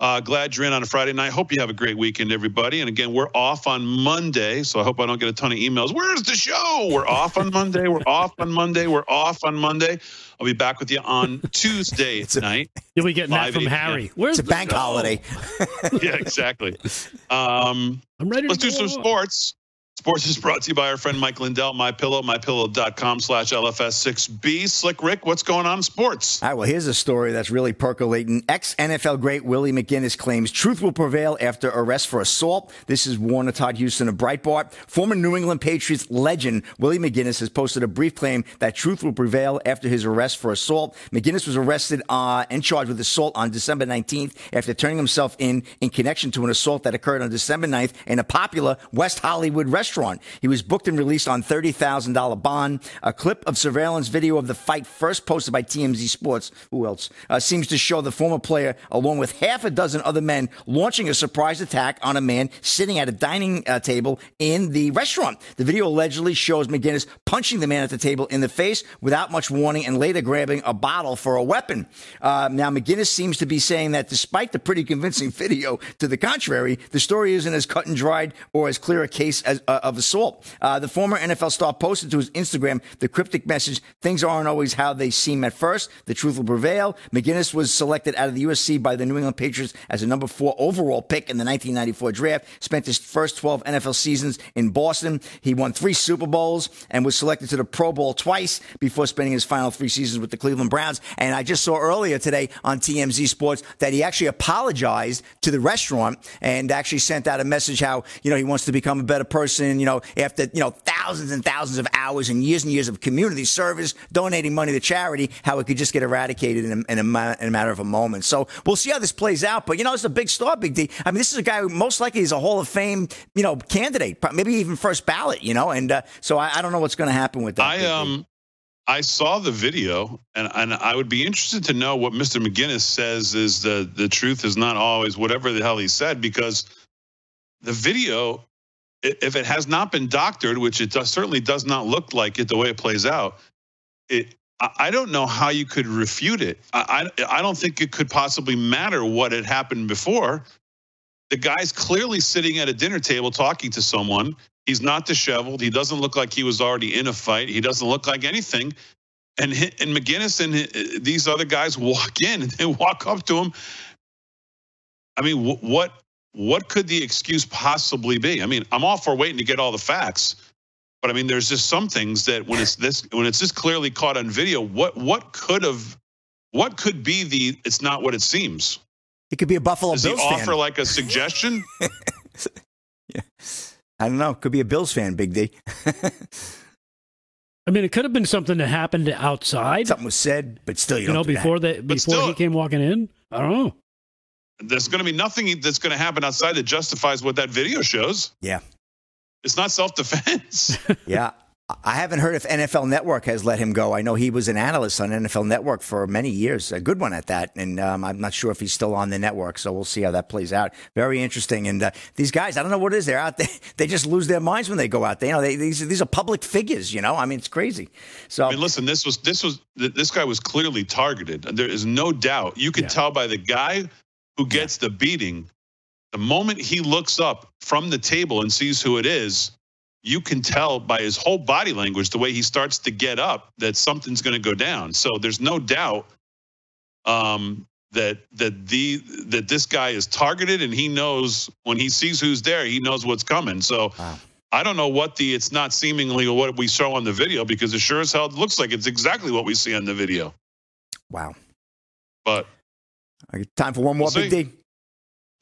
Uh, glad you're in on a Friday night. Hope you have a great weekend, everybody. And again, we're off on Monday, so I hope I don't get a ton of emails. Where's the show? We're off on Monday. We're off on Monday. We're off on Monday. I'll be back with you on Tuesday night. You'll be getting that from 8 p.m. Harry. Where's It's a the bank show? holiday. yeah, exactly. Um, I'm ready let's do some on. sports. Sports is brought to you by our friend Mike Lindell, MyPillow, mypillow.com slash LFS6B. Slick Rick, what's going on in sports? All right, well, here's a story that's really percolating. Ex NFL great Willie McGinest claims truth will prevail after arrest for assault. This is Warner Todd Huston of Breitbart. Former New England Patriots legend Willie McGinest has posted a brief claim that truth will prevail after his arrest for assault. McGinest was arrested uh, and charged with assault on December 19th after turning himself in in connection to an assault that occurred on December 9th in a popular West Hollywood restaurant. He was booked and released on $30,000 bond. A clip of surveillance video of the fight first posted by TMZ Sports, who else, uh, seems to show the former player along with half a dozen other men launching a surprise attack on a man sitting at a dining uh, table in the restaurant. The video allegedly shows McGinest punching the man at the table in the face without much warning and later grabbing a bottle for a weapon. Uh, now, McGinest seems to be saying that despite the pretty convincing video to the contrary, the story isn't as cut and dried or as clear a case as, uh, of assault. Uh, the former NFL star posted to his Instagram the cryptic message, things aren't always how they seem at first. The truth will prevail. McGinest was selected out of the USC by the New England Patriots as a number four overall pick in the 1994 draft. Spent his first 12 NFL seasons in Boston. He won three Super Bowls and was selected to the Pro Bowl twice before spending his final three seasons with the Cleveland Browns. And I just saw earlier today on TMZ Sports that he actually apologized to the restaurant and actually sent out a message how, you know, he wants to become a better person, you know, after, you know, thousands and thousands of hours and years and years of community service, donating money to charity, how it could just get eradicated in a, in a, ma- in a matter of a moment. So we'll see how this plays out. But, you know, it's a big star, Big D. I mean, this is a guy who most likely is a Hall of Fame, you know, candidate, maybe even first ballot, you know, and uh, so I, I don't know what's going to happen with that. I um I saw the video and, and I would be interested to know what Mr. McGinest says is the the truth is not always whatever the hell he said because the video if it has not been doctored, which it does, certainly does not look like it the way it plays out, it I don't know how you could refute it. I, I I don't think it could possibly matter what had happened before. The guy's clearly sitting at a dinner table talking to someone. He's not disheveled. He doesn't look like he was already in a fight. He doesn't look like anything. And and McGinest and these other guys walk in and walk up to him. I mean, what what could the excuse possibly be? I mean, I'm all for waiting to get all the facts, but I mean, there's just some things that when it's this when it's this clearly caught on video, what what could have what could be the it's not what it seems? It could be a Buffalo Does he Bills offer fan. like a suggestion? Yeah. I don't know. Could be a Bills fan, Big D. I mean, it could have been something that happened outside. Something was said, but still, you, you don't know, do that. before the before still- he came walking in. I don't know. There's going to be nothing that's going to happen outside that justifies what that video shows. Yeah. It's not self defense. Yeah. I haven't heard if NFL Network has let him go. I know he was an analyst on NFL Network for many years, a good one at that. And um, I'm not sure if he's still on the network, so we'll see how that plays out. Very interesting. And uh, these guys, I don't know what it is. They're out there. They just lose their minds when they go out there. You know, they, these these are public figures. You know, I mean, it's crazy. So I mean, listen, this was this was this guy was clearly targeted. There is no doubt. You could Yeah. tell by the guy who gets the beating. The moment he looks up from the table and sees who it is, you can tell by his whole body language, the way he starts to get up, that something's going to go down. So there's no doubt um, that that the that this guy is targeted, and he knows when he sees who's there, he knows what's coming. So. Wow. I don't know what the it's not seemingly what we show on the video because it sure as hell looks like it's exactly what we see on the video. wow. But time for one more, We'll Big. D.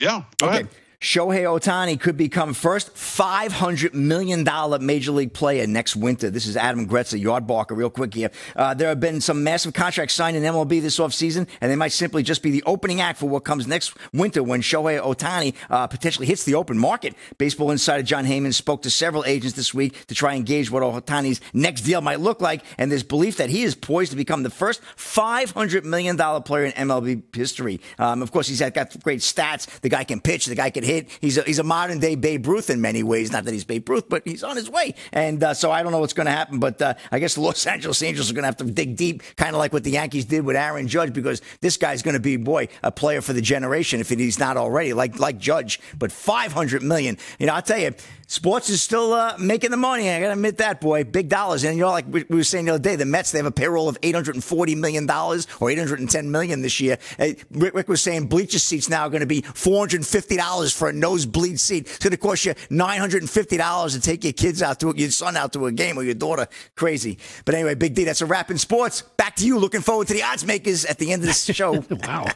yeah, go ahead. Shohei Ohtani could become first $500 million major league player next winter. This is Adam Gretzer, Yardbarker, real quick here. Uh, there have been some massive contracts signed in MLB this offseason, and they might simply just be the opening act for what comes next winter when Shohei Ohtani uh, potentially hits the open market. Baseball insider Jon Heyman spoke to several agents this week to try and gauge what Ohtani's next deal might look like, and there's belief that he is poised to become the first $500 million player in MLB history. Um, of course, he's got great stats. The guy can pitch, the guy can hit. He's a, he's a modern day Babe Ruth in many ways. Not that he's Babe Ruth, but he's on his way. And uh, so I don't know what's going to happen. But uh, I guess the Los Angeles Angels are going to have to dig deep, kind of like what the Yankees did with Aaron Judge, because this guy's going to be, boy, a player for the generation if he's not already, like like Judge. But 500 million. You know, I'll tell you, sports is still uh, making the money. I got to admit that, boy, big dollars. And you know, like we, we were saying the other day, the Mets they have a payroll of 840 million dollars or 810 million this year. Uh, Rick, Rick was saying bleacher seats now are going to be 450 dollars for a nosebleed seat. It's going to cost you 950 dollars to take your kids out to your son out to a game or your daughter. Crazy. But anyway, Big D, that's a wrap in sports. Back to you. Looking forward to the odds makers at the end of this show. wow.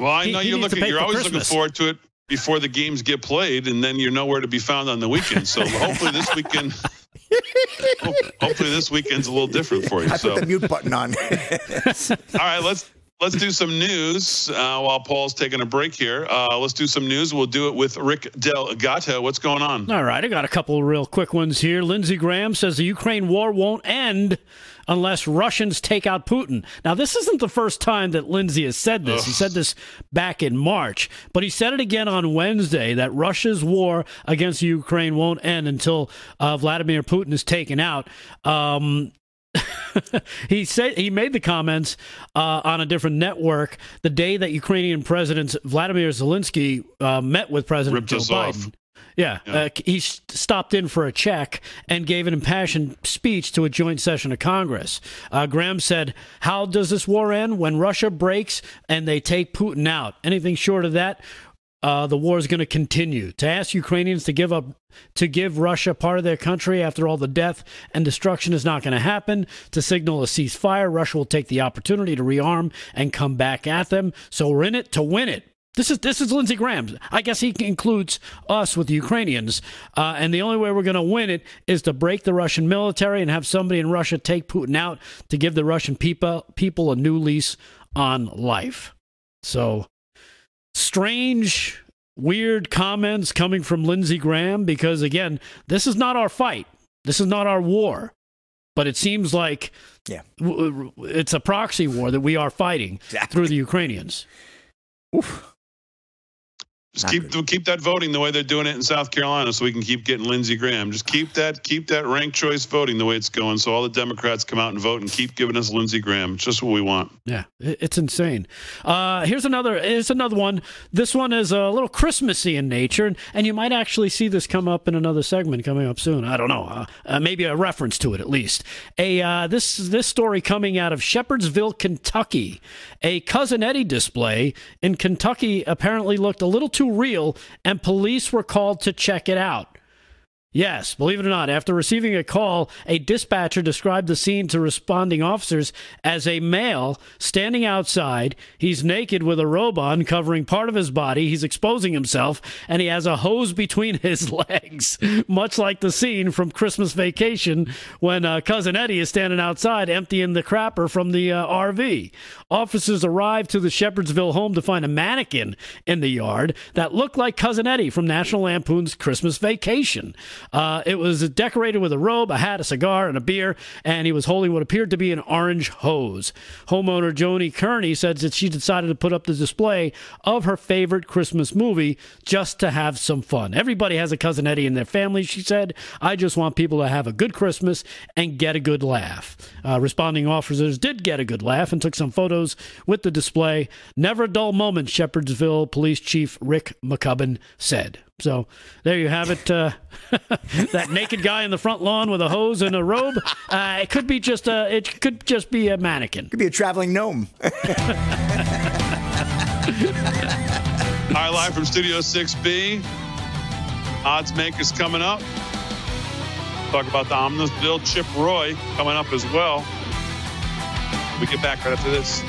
Well, I He- know he you're looking. You're always Christmas. looking forward to it before the games get played, and then you're nowhere to be found on the weekend. So hopefully this weekend, hopefully this weekend's a little different for you. I So put the mute button on. all right, let's let's do some news uh, while Paul's taking a break here. Uh, let's do some news. We'll do it with Rick Delgado. What's going on? All right, I got a couple of real quick ones here. Lindsey Graham says the Ukraine war won't end unless Russians take out Putin. Now, this isn't the first time that Lindsey has said this. He said this back in March, but he said it again on Wednesday that Russia's war against Ukraine won't end until uh, Vladimir Putin is taken out. Um, he said he made the comments uh, on a different network the day that Ukrainian President Vladimir Zelensky uh, met with President Ripped Joe Biden. off. Yeah, Uh, he stopped in for a check and gave an impassioned speech to a joint session of Congress. Uh, Graham said, "How does this war end? When Russia breaks and they take Putin out? Anything short of that, uh, the war is going to continue. To ask Ukrainians to give up, to give Russia part of their country after all the death and destruction is not going to happen. To signal a ceasefire, Russia will take the opportunity to rearm and come back at them. So we're in it to win it." This is this is Lindsey Graham. I guess he includes us with the Ukrainians, uh, and the only way we're going to win it is to break the Russian military and have somebody in Russia take Putin out to give the Russian people people a new lease on life. So strange, weird comments coming from Lindsey Graham because again, this is not our fight. This is not our war. But it seems like Yeah. it's a proxy war that we are fighting Exactly. through the Ukrainians. Oof. Just Not keep keep that voting the way they're doing it in South Carolina, so we can keep getting Lindsey Graham. Just keep that keep that ranked choice voting the way it's going, so all the Democrats come out and vote and keep giving us Lindsey Graham. It's just what we want. Yeah, it's insane. Uh, here's another. Here's another one. This one is a little Christmassy in nature, and, and you might actually see this come up in another segment coming up soon. I don't know. Uh, uh, maybe a reference to it at least. A uh, this this story coming out of Shepherdsville, Kentucky. A cousin Eddie display in Kentucky apparently looked a little too real, and police were called to check it out. Yes, believe it or not, after receiving a call, a dispatcher described the scene to responding officers as a male standing outside. He's naked with a robe on covering part of his body. He's exposing himself, and he has a hose between his legs, much like the scene from Christmas Vacation when uh, Cousin Eddie is standing outside emptying the crapper from the uh, RV. Officers arrived to the Shepherdsville home to find a mannequin in the yard that looked like Cousin Eddie from National Lampoon's Christmas Vacation. Uh, it was decorated with a robe, a hat, a cigar, and a beer, and he was holding what appeared to be an orange hose. Homeowner Joni Kearney said that she decided to put up the display of her favorite Christmas movie just to have some fun. Everybody has a Cousin Eddie in their family, she said. I just want people to have a good Christmas and get a good laugh. Uh, responding officers did get a good laugh and took some photos with the display. Never a dull moment, Shepherdsville Police Chief Rick McCubbin said. So there you have it. Uh, that naked guy in the front lawn with a hose and a robe. Uh, it could be just a. It could just be a mannequin. Could be a traveling gnome. All right, live from Studio 6B. Odds makers coming up. Talk about the Omnisville Chip Roy coming up as well. We get back right after this.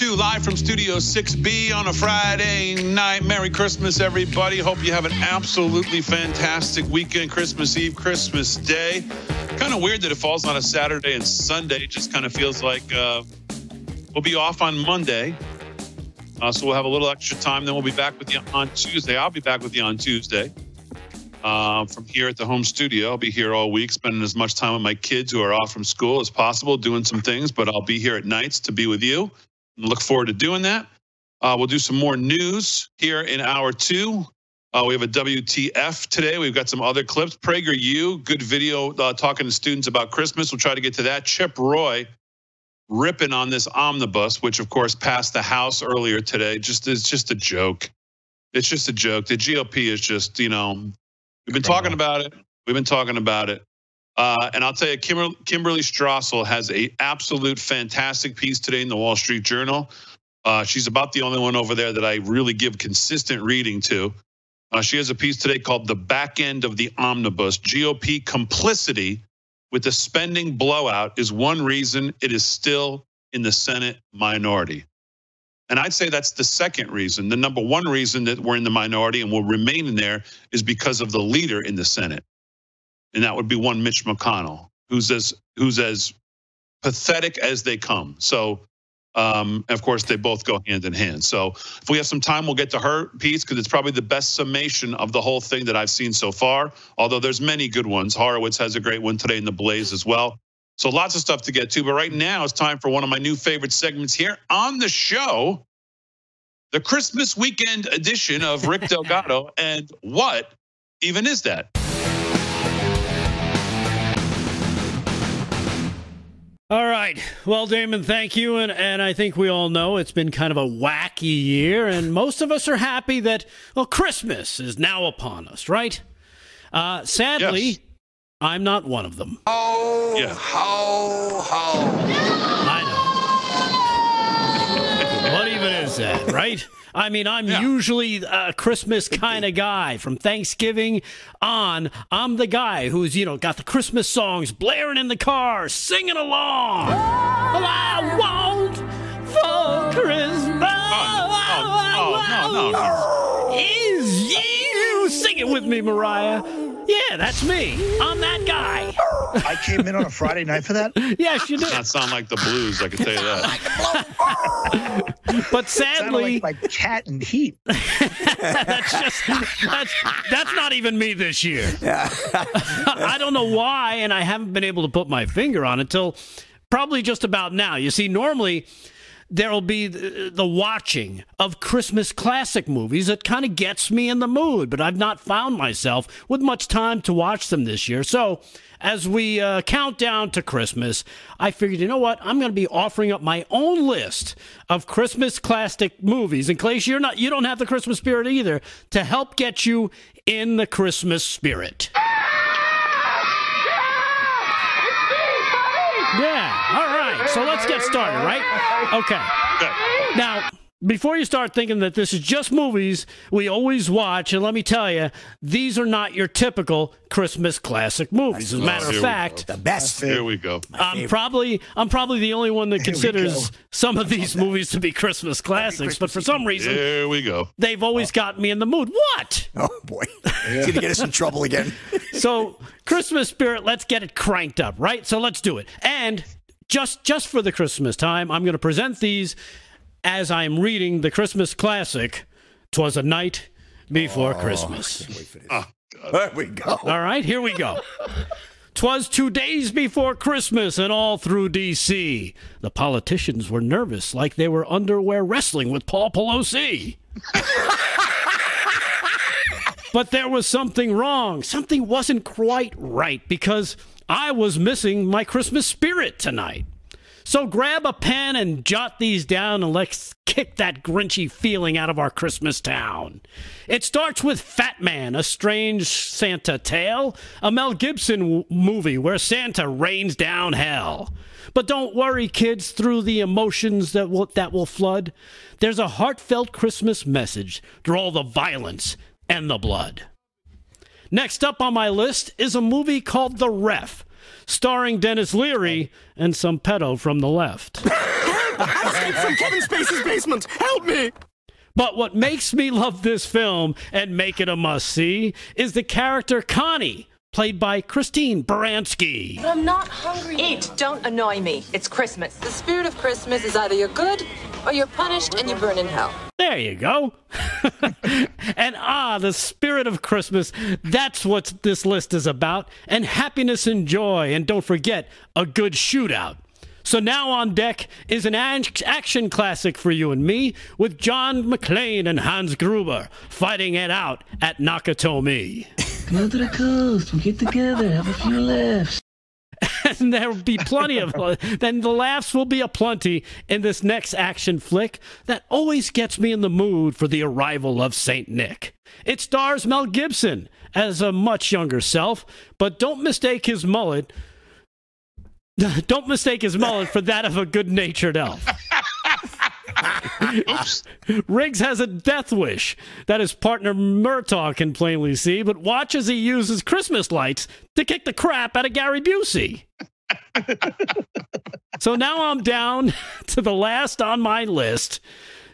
Right, hour two, live from Studio 6B on a Friday night. Merry Christmas, everybody. Hope you have an absolutely fantastic weekend, Christmas Eve, Christmas Day. Kind of weird that it falls on a Saturday and Sunday. It just kind of feels like uh, we'll be off on Monday. Uh, so we'll have a little extra time. Then we'll be back with you on Tuesday. I'll be back with you on Tuesday uh, from here at the home studio. I'll be here all week, spending as much time with my kids who are off from school as possible, doing some things. But I'll be here at nights to be with you. Look forward to doing that. Uh, we'll do some more news here in hour two. Uh, we have a WTF today. We've got some other clips. Prager U, good video uh, talking to students about Christmas. We'll try to get to that. Chip Roy ripping on this omnibus, which of course passed the House earlier today. Just it's just a joke. It's just a joke. The GOP is just, you know, we've been talking about it. We've been talking about it. Uh, and I'll tell you, Kimber- Kimberly Strassel has a absolute fantastic piece today in the Wall Street Journal. Uh, she's about the only one over there that I really give consistent reading to. Uh, she has a piece today called "The Back End of the Omnibus: GOP Complicity with the Spending Blowout is one reason it is still in the Senate minority." And I'd say that's the second reason. The number one reason that we're in the minority and will remain in there is because of the leader in the Senate and that would be one Mitch McConnell, who's as who's as pathetic as they come. So, um, of course, they both go hand in hand. So, if we have some time, we'll get to her piece because it's probably the best summation of the whole thing that I've seen so far. Although there's many good ones. Horowitz has a great one today in the Blaze as well. So lots of stuff to get to. But right now, it's time for one of my new favorite segments here on the show. The Christmas weekend edition of Rick Delgado. and what even is that? All right. Well, Damon, thank you. And, and I think we all know it's been kind of a wacky year, and most of us are happy that, well, Christmas is now upon us, right? Uh, sadly, Yes. I'm not one of them. Ho, Yeah. ho, ho. I know. what that, right? I mean, I'm Yeah. usually a Christmas kind of guy. From Thanksgiving on, I'm the guy who's, you know, got the Christmas songs blaring in the car, singing along. All I want for Christmas Oh, no, no, no. is you. Sing it with me, Mariah. Yeah, that's me. I'm that guy. I came in on a Friday night for that. Yes, you Does do. not sound like the blues, I can tell you that. But Sounded sadly, like my cat in heat. that's just that's that's not even me this year. I don't know why, and I haven't been able to put my finger on it till probably just about now. You see, normally there'll be the, watching of Christmas classic movies that kind of gets me in the mood, but I've not found myself with much time to watch them this year. So, as we uh, count down to Christmas, I figured, you know what? I'm going to be offering up my own list of Christmas classic movies. And Clay, you're not, you don't have the Christmas spirit either, to help get you in the Christmas spirit. Yeah. All right. So let's get started, right? Okay. Good. Now, before you start thinking that this is just movies we always watch, and let me tell you, these are not your typical Christmas classic movies. As a matter here of fact, The best. Here we go. I'm probably I'm probably the only one that Here considers some of these movies to be Christmas classics, but for some reason Here we go. they've always got me in the mood. What? Oh boy, he's gonna get us in trouble again. So Christmas spirit, let's get it cranked up, right? So let's do it. And just just for the Christmas time, I'm going to present these as I'm reading the Christmas classic. Twas a night before oh, Christmas. Ah. There we go. All right, here we go. Twas two days before Christmas, and all through D.C. The politicians were nervous, like they were underwear wrestling with Paul Pelosi. but there was something wrong. Something wasn't quite right because I was missing my Christmas spirit tonight. So grab a pen and jot these down and let's kick that grinchy feeling out of our Christmas town. It starts with Fat Man, a strange Santa tale, a Mel Gibson movie where Santa rains down hell. But don't worry, kids, through the emotions that that will flood, there's a heartfelt Christmas message through all the violence and the blood. Next up on my list is a movie called The Ref, starring Denis Leary and some pedo from the left. I've escaped from Kevin Spacey's basement. Help me! But what makes me love this film and make it a must see is the character Connie, played by Christine Baranski. But I'm not hungry. Eat. Don't annoy me. It's Christmas. The spirit of Christmas is either you're good or you're punished and you burn in hell. There you go. and ah, the spirit of Christmas. That's what this list is about. And happiness and joy. And don't forget, a good shootout. So now on deck is an action classic for you and me with John McClane and Hans Gruber fighting it out at Nakatomi. Go to the coast. We'll get together. Have a few laughs. and there'll be plenty of then the laughs will be aplenty in this next action flick that always gets me in the mood for the arrival of Saint Nick. It stars Mel Gibson as a much younger self, but don't mistake his mullet. Don't mistake his mullet for that of a good-natured elf. Riggs has a death wish that his partner Murtaugh can plainly see, but watch as he uses Christmas lights to kick the crap out of Gary Busey. so now I'm down to the last on my list.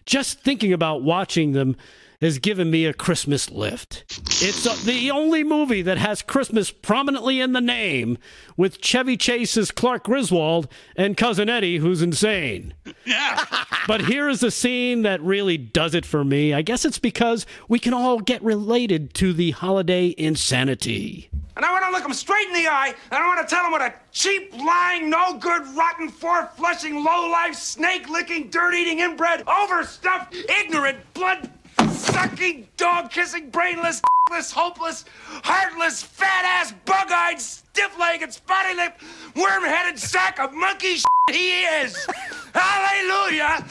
Just thinking about watching them has given me a Christmas lift. It's a, the only movie that has Christmas prominently in the name, with Chevy Chase as Clark Griswold and Cousin Eddie, who's insane. Yeah. but here is a scene that really does it for me. I guess it's because we can all get related to the holiday insanity. And I want to look him straight in the eye, and I want to tell him what a cheap, lying, no good, rotten, four flushing, low life, snake licking, dirt eating, inbred, overstuffed, ignorant, blood sucking, dog kissing, brainless, hopeless, heartless, fat ass, bug eyed, stiff legged, spotty lipped, worm headed sack of monkey he is. Hallelujah!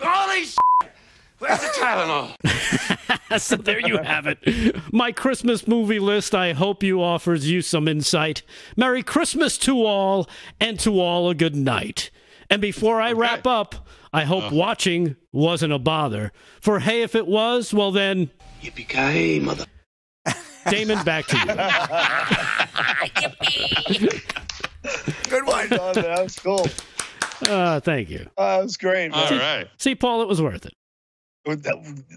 Holy Where's the Tylenol? so there you have it. My Christmas movie list, I hope you offers you some insight. Merry Christmas to all, and to all a good night. And before I okay. wrap up, I hope uh. watching wasn't a bother. For hey, if it was, well then. Yippee mother. Damon, back to you. Good one. that was cool. Uh, thank you. Uh, that was great. Man. All see, right. See, Paul, it was worth it. That,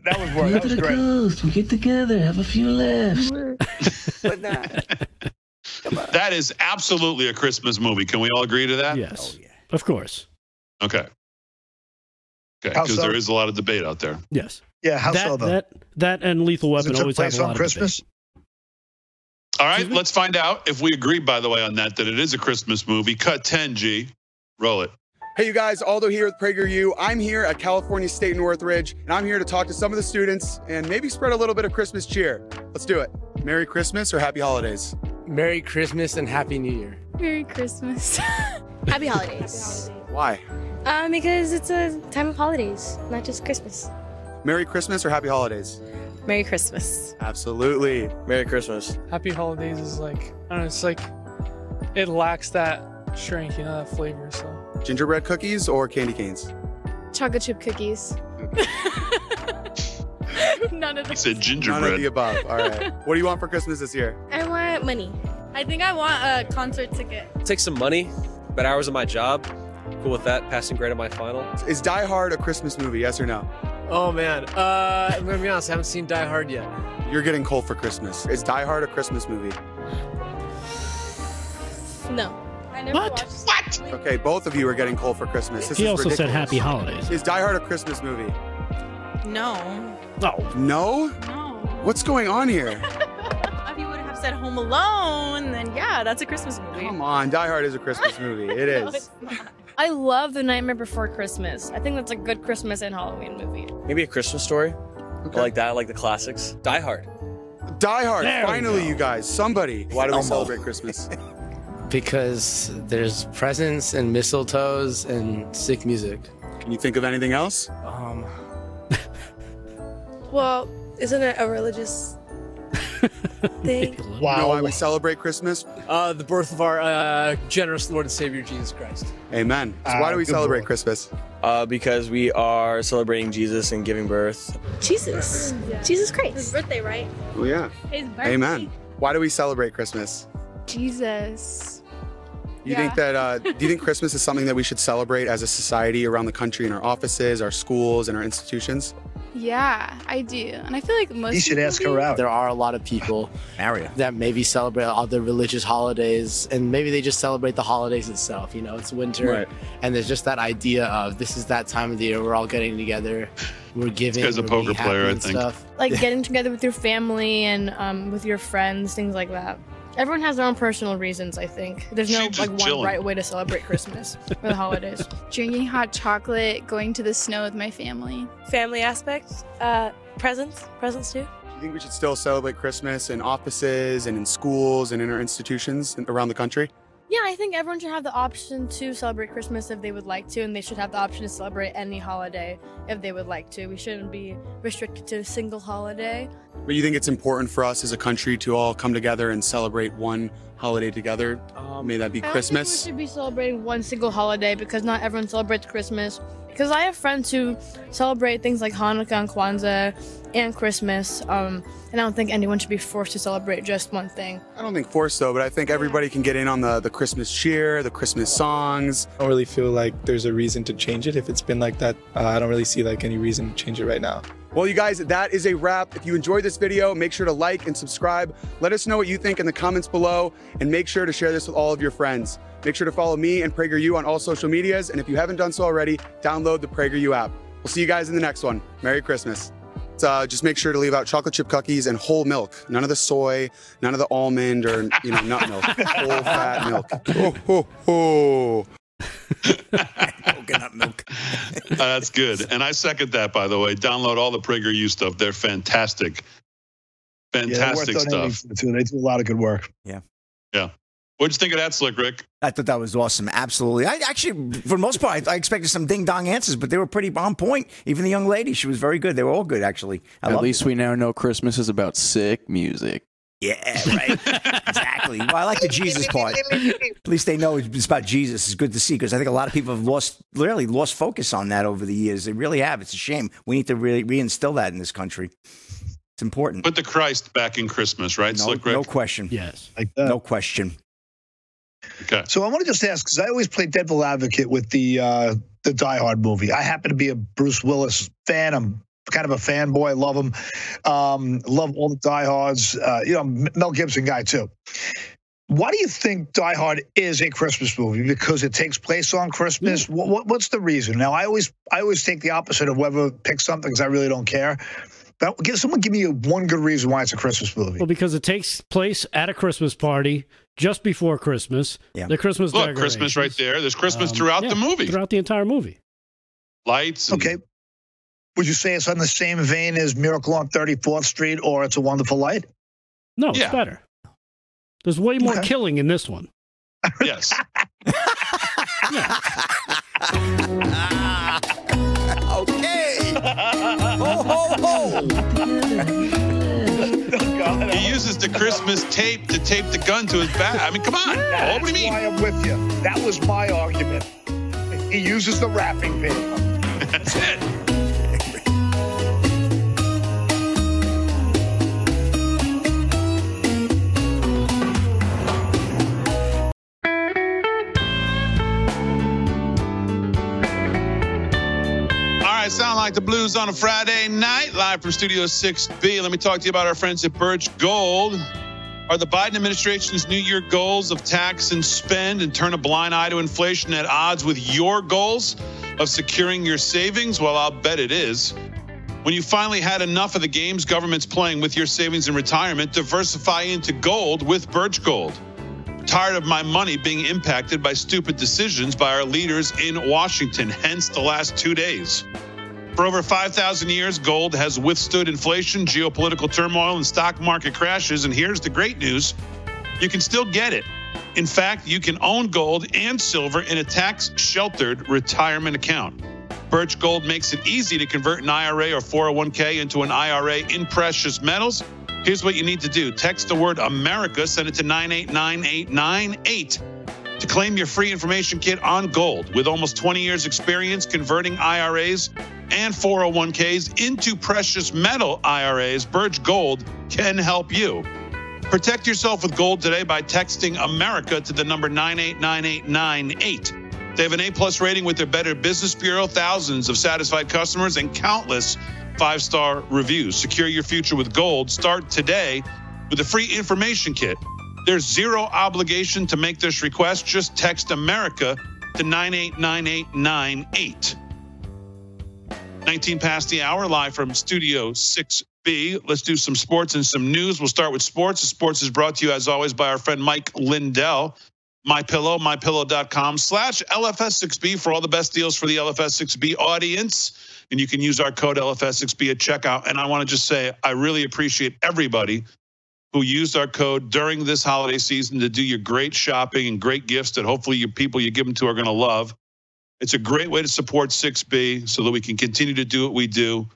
that was worth. That was great. Coast. We get together, have a few laughs. but not. that is absolutely a Christmas movie. Can we all agree to that? Yes. Oh, yeah. Of course. Okay. Okay, because so? there is a lot of debate out there. Yes. Yeah, how that, so though? That that and Lethal Weapon always have a lot on Christmas? Of debate. All right, let's find out if we agree. By the way, on that, that it is a Christmas movie. Cut ten, G. Roll it. Hey, you guys, Aldo here with PragerU. I'm here at California State Northridge, and I'm here to talk to some of the students and maybe spread a little bit of Christmas cheer. Let's do it. Merry Christmas or Happy Holidays? Merry Christmas and Happy New Year. Merry Christmas. Happy Holidays. Why? Um, because it's a time of holidays, not just Christmas. Merry Christmas or Happy Holidays? Merry Christmas. Absolutely. Merry Christmas. Happy Holidays is like, I don't know, it's like, it lacks that strength, you know, that flavor, so. Gingerbread cookies or candy canes? Chocolate chip cookies. None of He said gingerbread. None of the above. All right. what do you want for Christmas this year? I want money. I think I want a concert ticket. Take some money, but hours of my job. Cool with that. Passing grade on my final. Is Die Hard a Christmas movie? Yes or no? Oh man, uh, I'm gonna be honest. I haven't seen Die Hard yet. You're getting cold for Christmas. Is Die Hard a Christmas movie? No. I never What? watched What? Okay, both of you are getting cold for Christmas. This He is also said. Happy Holidays. Is Die Hard a Christmas movie? No. Oh, No. No. What's going on here? said Home Alone, then yeah, that's a Christmas movie. Come on, Die Hard is a Christmas movie. It No, is. it's. I love The Nightmare Before Christmas. I think that's a good Christmas and Halloween movie. Maybe a Christmas story. Okay. I like that. I like the classics. Die Hard. Die Hard. There Finally, you guys. Somebody. Why do we Elmo. celebrate Christmas? Because there's presents and mistletoes and sick music. Can you think of anything else? Um, Well, isn't it a religious thing? You know why we celebrate Christmas? uh, the birth of our uh, generous Lord and Savior Jesus Christ. Amen. So why do we celebrate boy. Christmas? Uh, because we are celebrating Jesus and giving birth. Jesus. Jesus Christ. His birthday, right? Oh yeah. His birthday. Amen. Why do we celebrate Christmas? Jesus. You Yeah. think that? Uh, do you think Christmas is something that we should celebrate as a society around the country in our offices, our schools, and our institutions? Yeah, I do. And I feel like most You should ask do. her out. There are a lot of people that maybe celebrate other religious holidays, and maybe they just celebrate the holidays itself. You know, it's winter, Right. and there's just that idea of this is that time of the year we're all getting together, we're giving. guy's a we're poker being happy player, I and think. Stuff. Like getting together with your family and um, with your friends, things like that. Everyone has their own personal reasons, I think. There's no like one chilling. right way to celebrate Christmas or the holidays. Drinking hot chocolate, going to the snow with my family. Family aspects, uh, presents, presents too. Do you think we should still celebrate Christmas in offices and in schools and in our institutions around the country? Yeah, I think everyone should have the option to celebrate Christmas if they would like to, and they should have the option to celebrate any holiday if they would like to. We shouldn't be restricted to a single holiday. But you think it's important for us as a country to all come together and celebrate one holiday together? Um, May that be I don't Christmas. think we should be celebrating one single holiday because not everyone celebrates Christmas. Because I have friends who celebrate things like Hanukkah and Kwanzaa and Christmas, um, and I don't think anyone should be forced to celebrate just one thing. I don't think forced though, but I think everybody can get in on the, the Christmas cheer, the Christmas songs. I don't really feel like there's a reason to change it. If it's been like that, uh, I don't really see like any reason to change it right now. Well, you guys, that is a wrap. If you enjoyed this video, make sure to like and subscribe. Let us know what you think in the comments below, and make sure to share this with all of your friends. Make sure to follow me and PragerU on all social medias, and if you haven't done so already, download the PragerU app. We'll see you guys in the next one. Merry Christmas. So, uh, just make sure to leave out chocolate chip cookies and whole milk. None of the soy, none of the almond or you know nut milk. whole fat milk. Ho ho ho. Coconut milk. Uh, that's good. And I second that, by the way. Download all the PragerU stuff. They're fantastic. Yeah, they're worth Fantastic donating stuff. too. They do a lot of good work. Yeah. Yeah. What'd you think of that, Slick Rick? I thought that was awesome. Absolutely. I actually, for the most part, I, I expected some ding dong answers, but they were pretty on point. Even the young lady, she was very good. They were all good, actually. I At loved least we now know Christmas is about sick music. Yeah, right. exactly. Well, I like the Jesus part. At least they know it's about Jesus. It's good to see because I think a lot of people have lost, literally lost focus on that over the years. They really have. It's a shame. We need to really reinstill that in this country. It's important. Put the Christ back in Christmas, right, No, no question. Yes. Like that. No question. Okay. So I want to just ask because I always play devil advocate with the uh, the Die Hard movie. I happen to be a Bruce Willis fan. I'm kind of a fanboy. Love him. Um, love all the Die Hards. Uh, you know, Mel Gibson guy too. Why do you think Die Hard is a Christmas movie? Because it takes place on Christmas. What, what, what's the reason? Now, I always I always take the opposite of whoever picks something because I really don't care. But give someone give me a, one good reason why it's a Christmas movie. Well, because it takes place at a Christmas party just before Christmas. Yeah. The Christmas Look, Christmas right there. There's Christmas Um, throughout yeah, the movie. Throughout the entire movie. Lights. and- Okay. Would you say it's on the same vein as Miracle on 34th Street or It's a Wonderful Light? No, it's better. There's way more Okay. killing in this one. Yes. okay. Ho, ho, ho. He uses the Christmas tape to tape the gun to his back. I mean, come on. That's what do you mean? why I'm with you. That was my argument. He uses the wrapping paper. That's it. Right, sound like the blues on a Friday night, live from Studio 6B. Let me talk to you about our friends at Birch Gold. Are the Biden administration's New Year goals of tax and spend and turn a blind eye to inflation at odds with your goals of securing your savings? Well, I'll bet it is. When you finally had enough of the games government's playing with your savings and retirement, diversify into gold with Birch Gold. Tired of my money being impacted by stupid decisions by our leaders in Washington, hence the last two days. For over 5,000 years, gold has withstood inflation, geopolitical turmoil, and stock market crashes. And here's the great news you can still get it. In fact, you can own gold and silver in a tax sheltered retirement account. Birch Gold makes it easy to convert an IRA or 401k into an IRA in precious metals. Here's what you need to do text the word America, send it to 989898 to claim your free information kit on gold. With almost 20 years' experience converting IRAs and 401ks into precious metal IRAs, Birch Gold can help you. Protect yourself with gold today by texting America to the number 989898. They have an A plus rating with their Better Business Bureau, thousands of satisfied customers, and countless five star reviews. Secure your future with gold. Start today with a free information kit. There's zero obligation to make this request. Just text America to 989898. 19 past the hour, live from Studio 6B. Let's do some sports and some news. We'll start with sports. The sports is brought to you, as always, by our friend Mike Lindell. My Pillow, mypillow.com slash LFS6B for all the best deals for the LFS6B audience. And you can use our code LFS6B at checkout. And I want to just say, I really appreciate everybody who used our code during this holiday season to do your great shopping and great gifts that hopefully your people you give them to are going to love. It's a great way to support 6B so that we can continue to do what we do.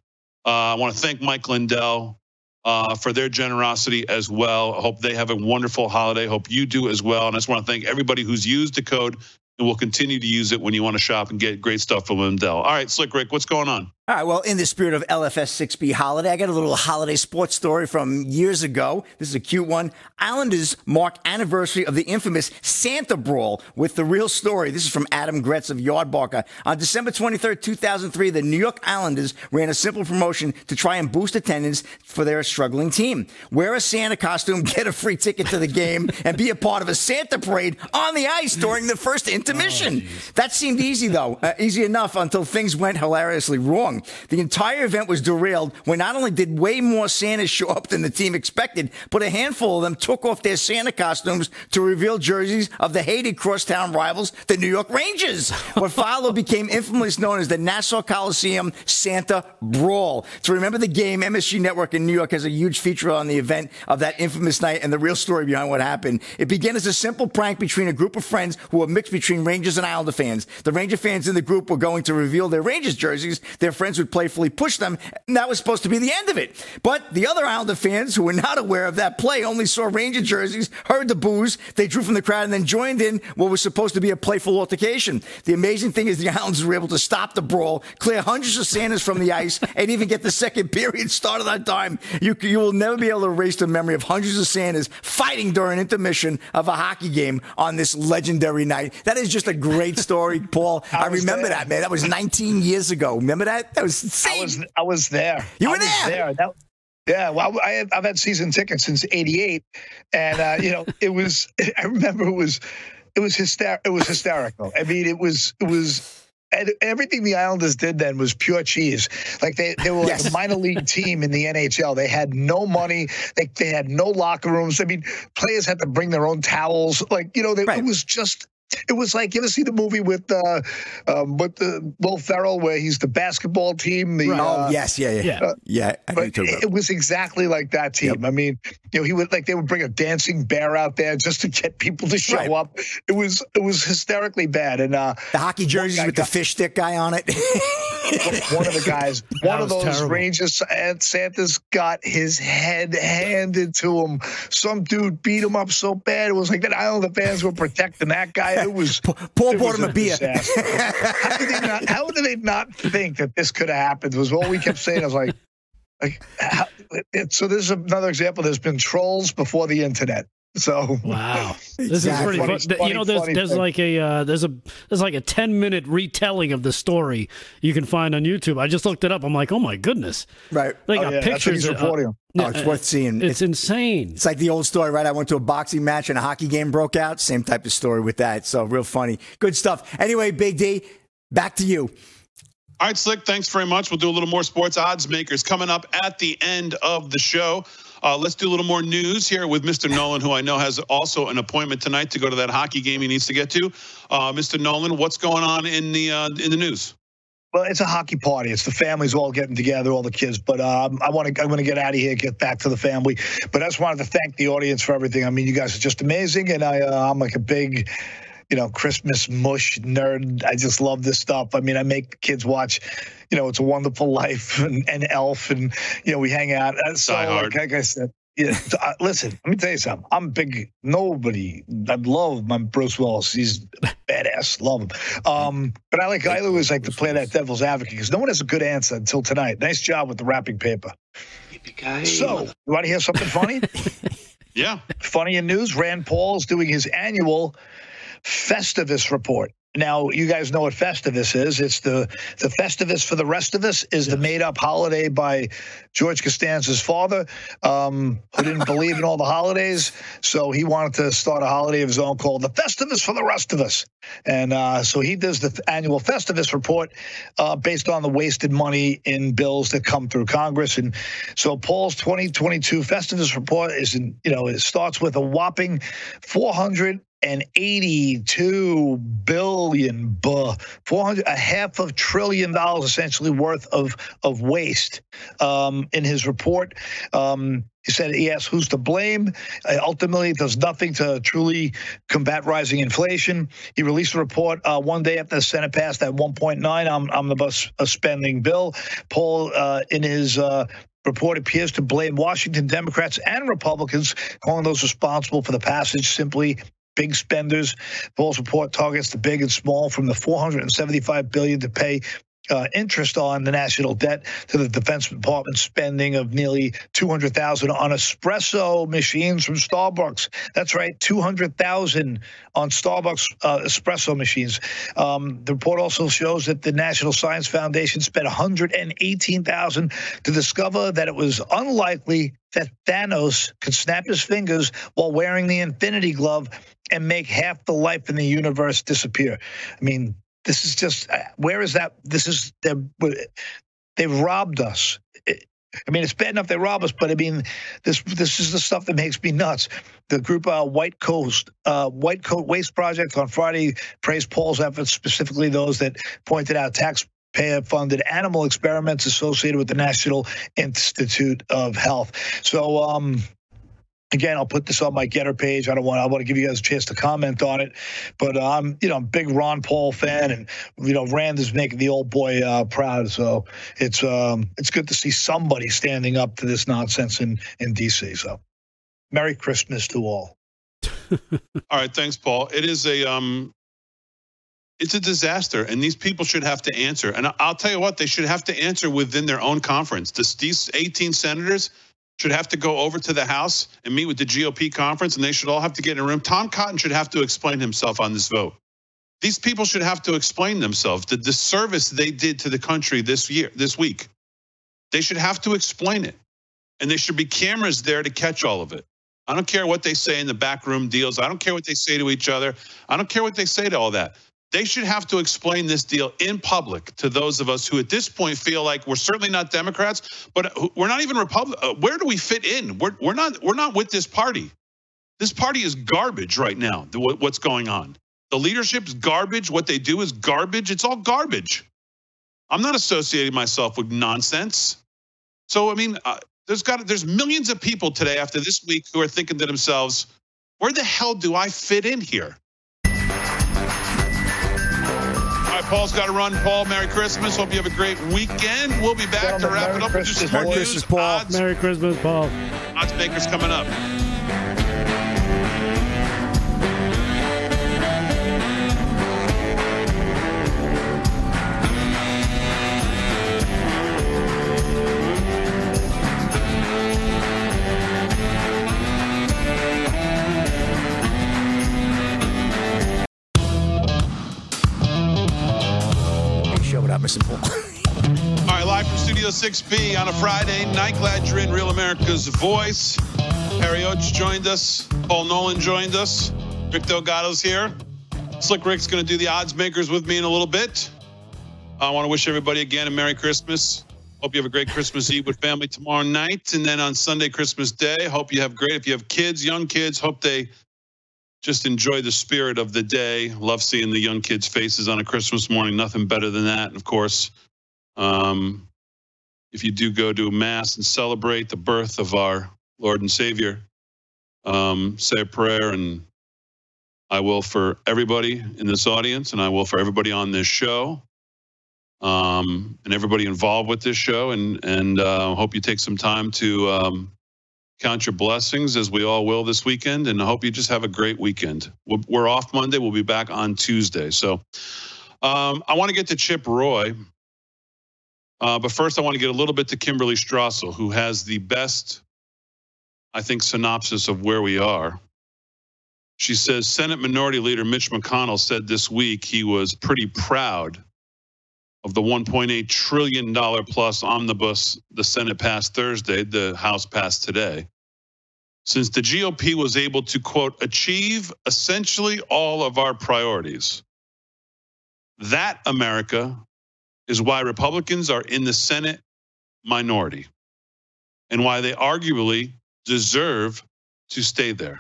Uh, I want to thank Mike Lindell uh, for their generosity as well. I hope they have a wonderful holiday. Hope you do as well. And I just want to thank everybody who's used the code and will continue to use it when you want to shop and get great stuff from Lindell. All right, Slick Rick, what's going on? All right, well, in the spirit of LFS 6B holiday, I got a little holiday sports story from years ago. This is a cute one. Islanders mark anniversary of the infamous Santa Brawl with the real story. This is from Adam Gretz of Yardbarker. On December 23rd, 2003, the New York Islanders ran a simple promotion to try and boost attendance for their struggling team. Wear a Santa costume, get a free ticket to the game, and be a part of a Santa parade on the ice during the first intermission. Oh, that seemed easy, though, uh, easy enough until things went hilariously wrong. The entire event was derailed when not only did way more Santas show up than the team expected, but a handful of them took off their Santa costumes to reveal jerseys of the hated crosstown rivals, the New York Rangers. What followed became infamously known as the Nassau Coliseum Santa Brawl. To remember the game, MSG Network in New York has a huge feature on the event of that infamous night and the real story behind what happened. It began as a simple prank between a group of friends who were mixed between Rangers and Islander fans. The Ranger fans in the group were going to reveal their Rangers jerseys. Their friends would playfully push them, and that was supposed to be the end of it. But the other Islander fans who were not aware of that play only saw Ranger jerseys, heard the boos, they drew from the crowd, and then joined in what was supposed to be a playful altercation. The amazing thing is the Islanders were able to stop the brawl, clear hundreds of Santas from the ice, and even get the second period started on time. You, you will never be able to erase the memory of hundreds of Santas fighting during intermission of a hockey game on this legendary night. That is just a great story, Paul. I, I remember there. that, man. That was 19 years ago. Remember that? That was insane. I was, I was there. You were there? there. That, yeah, well, I have, I've had season tickets since '88, and uh, you know, it was. I remember it was, it was hyster- It was hysterical. I mean, it was, it was and everything the Islanders did then was pure cheese. Like they, they were yes. like a minor league team in the NHL. They had no money. They, they had no locker rooms. I mean, players had to bring their own towels. Like, you know, they, right. it was just it was like you ever see the movie with uh, um, with the Will Ferrell where he's the basketball team. The, right. uh, oh yes, yeah, yeah, yeah. Uh, yeah but it, it was exactly like that team. Yep. I mean, you know, he would like they would bring a dancing bear out there just to get people to show right. up. It was it was hysterically bad. And uh, the hockey jerseys with got, the fish stick guy on it. one of the guys, one of those terrible. Rangers and Santas got his head handed to him. Some dude beat him up so bad it was like that. Islander fans were protecting that guy it was Paul bought him a, beer. how, did they not, how did they not think that this could have happened? Was all we kept saying. I was like, like how, it, so. This is another example. There's been trolls before the internet. So wow, this exactly. is pretty fun. you know, there's there's like a uh, there's a there's like a ten minute retelling of the story you can find on YouTube. I just looked it up. I'm like, oh my goodness, right? They got oh, yeah. pictures. Of, uh, oh, it's worth seeing. It's, it's, insane. It's like the old story, right? I went to a boxing match and a hockey game broke out. Same type of story with that. So real funny, good stuff. Anyway, Big D, back to you. All right, Slick, thanks very much. We'll do a little more sports odds makers coming up at the end of the show. Uh, let's do a little more news here with Mr. Nolan, who I know has also an appointment tonight to go to that hockey game he needs to get to. Uh, Mr. Nolan, what's going on in the uh, in the news? Well, it's a hockey party. It's the families all getting together, all the kids. But um, I want to, I'm going to get out of here, get back to the family. But I just wanted to thank the audience for everything. I mean, you guys are just amazing, and I, uh, I'm like a big, you know, Christmas mush nerd. I just love this stuff. I mean, I make kids watch you know, it's a wonderful life and, and Elf, and you know, we hang out. So, like, like I said, yeah, uh, listen, let me tell you something. I'm big. Nobody. I love my Bruce Willis. He's badass. Love him. Um, but I like. I always like to play that devil's advocate because no one has a good answer until tonight. Nice job with the wrapping paper. So, you want to hear something funny? Yeah. Funny in news, Rand Paul is doing his annual Festivus report. Now, you guys know what Festivus is. It's the the Festivus for the rest of us is the made up holiday by George Costanza's father, um, who didn't believe in all the holidays. So he wanted to start a holiday of his own called the Festivus for the rest of us. And uh, so he does the annual Festivus report uh, based on the wasted money in bills that come through Congress. And so Paul's 2022 Festivus report is, in, you know, it starts with a whopping 400 and 82 billion, buh, 400, a half of trillion dollars essentially worth of of waste um, in his report. Um, he said he asked who's to blame. Uh, ultimately, it does nothing to truly combat rising inflation. He released a report uh, one day after the Senate passed that 1.9 om- omnibus uh, spending bill. Paul, uh, in his uh, report appears to blame Washington Democrats and Republicans, calling those responsible for the passage simply big spenders. Paul's report targets the big and small from the 475 billion to pay uh, interest on the national debt to the Defense Department spending of nearly 200,000 on espresso machines from Starbucks. That's right, 200,000 on Starbucks uh, espresso machines. Um, the report also shows that the National Science Foundation spent 118,000 to discover that it was unlikely that Thanos could snap his fingers while wearing the Infinity Glove and make half the life in the universe disappear. I mean, this is just uh, where is that? This is they've robbed us. I mean, it's bad enough they rob us, but I mean, this this is the stuff that makes me nuts. The group uh, White Coast uh, White Coat Waste Project on Friday praised Paul's efforts, specifically those that pointed out taxpayer funded animal experiments associated with the National Institute of Health. So, um, Again, I'll put this on my Gettr page. I don't want. I want to give you guys a chance to comment on it, but uh, I'm, you know, I'm a big Ron Paul fan, and you know, Rand is making the old boy uh, proud. So it's um, it's good to see somebody standing up to this nonsense in in DC. So, Merry Christmas to all. all right, thanks, Paul. It is a um, it's a disaster, and these people should have to answer. And I'll tell you what, they should have to answer within their own conference. These 18 senators should have to go over to the House and meet with the GOP conference, and they should all have to get in a room. Tom Cotton should have to explain himself on this vote. These people should have to explain themselves the disservice they did to the country this year, this week. They should have to explain it, and there should be cameras there to catch all of it. I don't care what they say in the backroom deals. I don't care what they say to each other. I don't care what they say to all that. They should have to explain this deal in public to those of us who, at this point, feel like we're certainly not Democrats, but we're not even Republican. Uh, where do we fit in? We're, we're not we're not with this party. This party is garbage right now. What's going on? The leadership's garbage. What they do is garbage. It's all garbage. I'm not associating myself with nonsense. So I mean, uh, there's got there's millions of people today after this week who are thinking to themselves, "Where the hell do I fit in here?" Right, Paul's got to run. Paul, Merry Christmas. Hope you have a great weekend. We'll be back to wrap Merry it up Christmas, with just more boys. news. Christmas, Paul. Odds, Merry Christmas, Paul. odds makers coming up. 6B on a Friday night. Glad you're in Real America's Voice. Harry Oates joined us. Paul Nolan joined us. Rick Delgado's here. Slick Rick's going to do the odds makers with me in a little bit. I want to wish everybody again a Merry Christmas. Hope you have a great Christmas Eve with family tomorrow night. And then on Sunday, Christmas Day, hope you have great. If you have kids, young kids, hope they just enjoy the spirit of the day. Love seeing the young kids' faces on a Christmas morning. Nothing better than that. And of course, um, if you do go to Mass and celebrate the birth of our Lord and Savior, um, say a prayer, and I will for everybody in this audience, and I will for everybody on this show, um, and everybody involved with this show, and and uh, hope you take some time to um, count your blessings, as we all will this weekend, and I hope you just have a great weekend. We're- We're off Monday. We'll be back on Tuesday. So um, I want to get to Chip Roy. Uh, but first, I want to get a little bit to Kimberly Strassel, who has the best I think, synopsis of where we are. She says Senate Minority Leader Mitch McConnell said this week he was pretty proud of the 1.8 trillion dollar plus omnibus the Senate passed Thursday, the House passed today. Since the GOP was able to quote achieve essentially all of our priorities. That America is why Republicans are in the Senate minority and why they arguably deserve to stay there.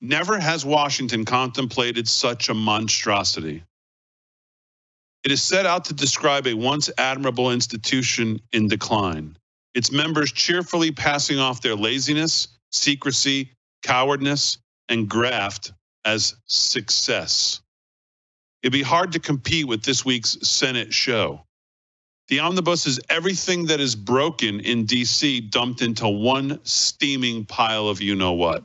Never has Washington contemplated such a monstrosity. It is set out to describe a once admirable institution in decline, its members cheerfully passing off their laziness, secrecy, cowardness, and graft as success. It'd be hard to compete with this week's Senate show. The omnibus is everything that is broken in DC dumped into one steaming pile of you know what.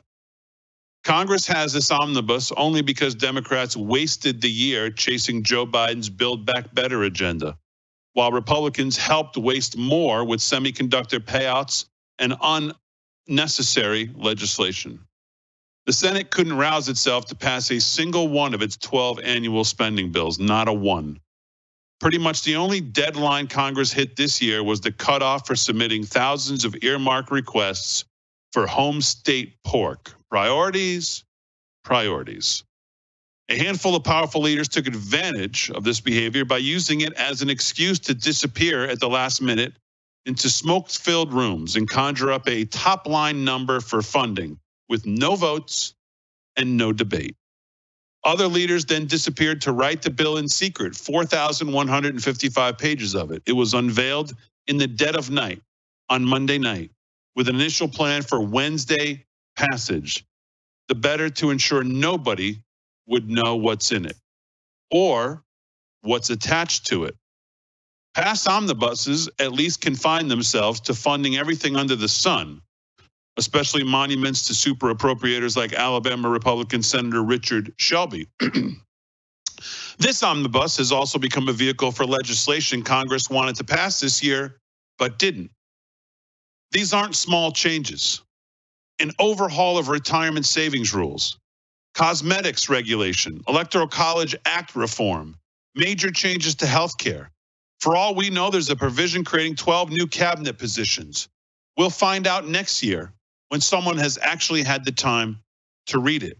Congress has this omnibus only because Democrats wasted the year chasing Joe Biden's Build Back Better agenda, while Republicans helped waste more with semiconductor payouts and unnecessary legislation. The Senate couldn't rouse itself to pass a single one of its 12 annual spending bills, not a one. Pretty much the only deadline Congress hit this year was the cutoff for submitting thousands of earmark requests for home state pork. Priorities, priorities. A handful of powerful leaders took advantage of this behavior by using it as an excuse to disappear at the last minute into smoke filled rooms and conjure up a top line number for funding with no votes and no debate. Other leaders then disappeared to write the bill in secret, 4,155 pages of it. It was unveiled in the dead of night on Monday night with an initial plan for Wednesday passage, the better to ensure nobody would know what's in it or what's attached to it. Past omnibuses at least confine themselves to funding everything under the sun, especially monuments to super appropriators like Alabama Republican Senator Richard Shelby. this omnibus has also become a vehicle for legislation Congress wanted to pass this year, but didn't. These aren't small changes. An overhaul of retirement savings rules, cosmetics regulation, electoral college act reform, major changes to health care. For all we know, there's a provision creating 12 new cabinet positions. We'll find out next year when someone has actually had the time to read it.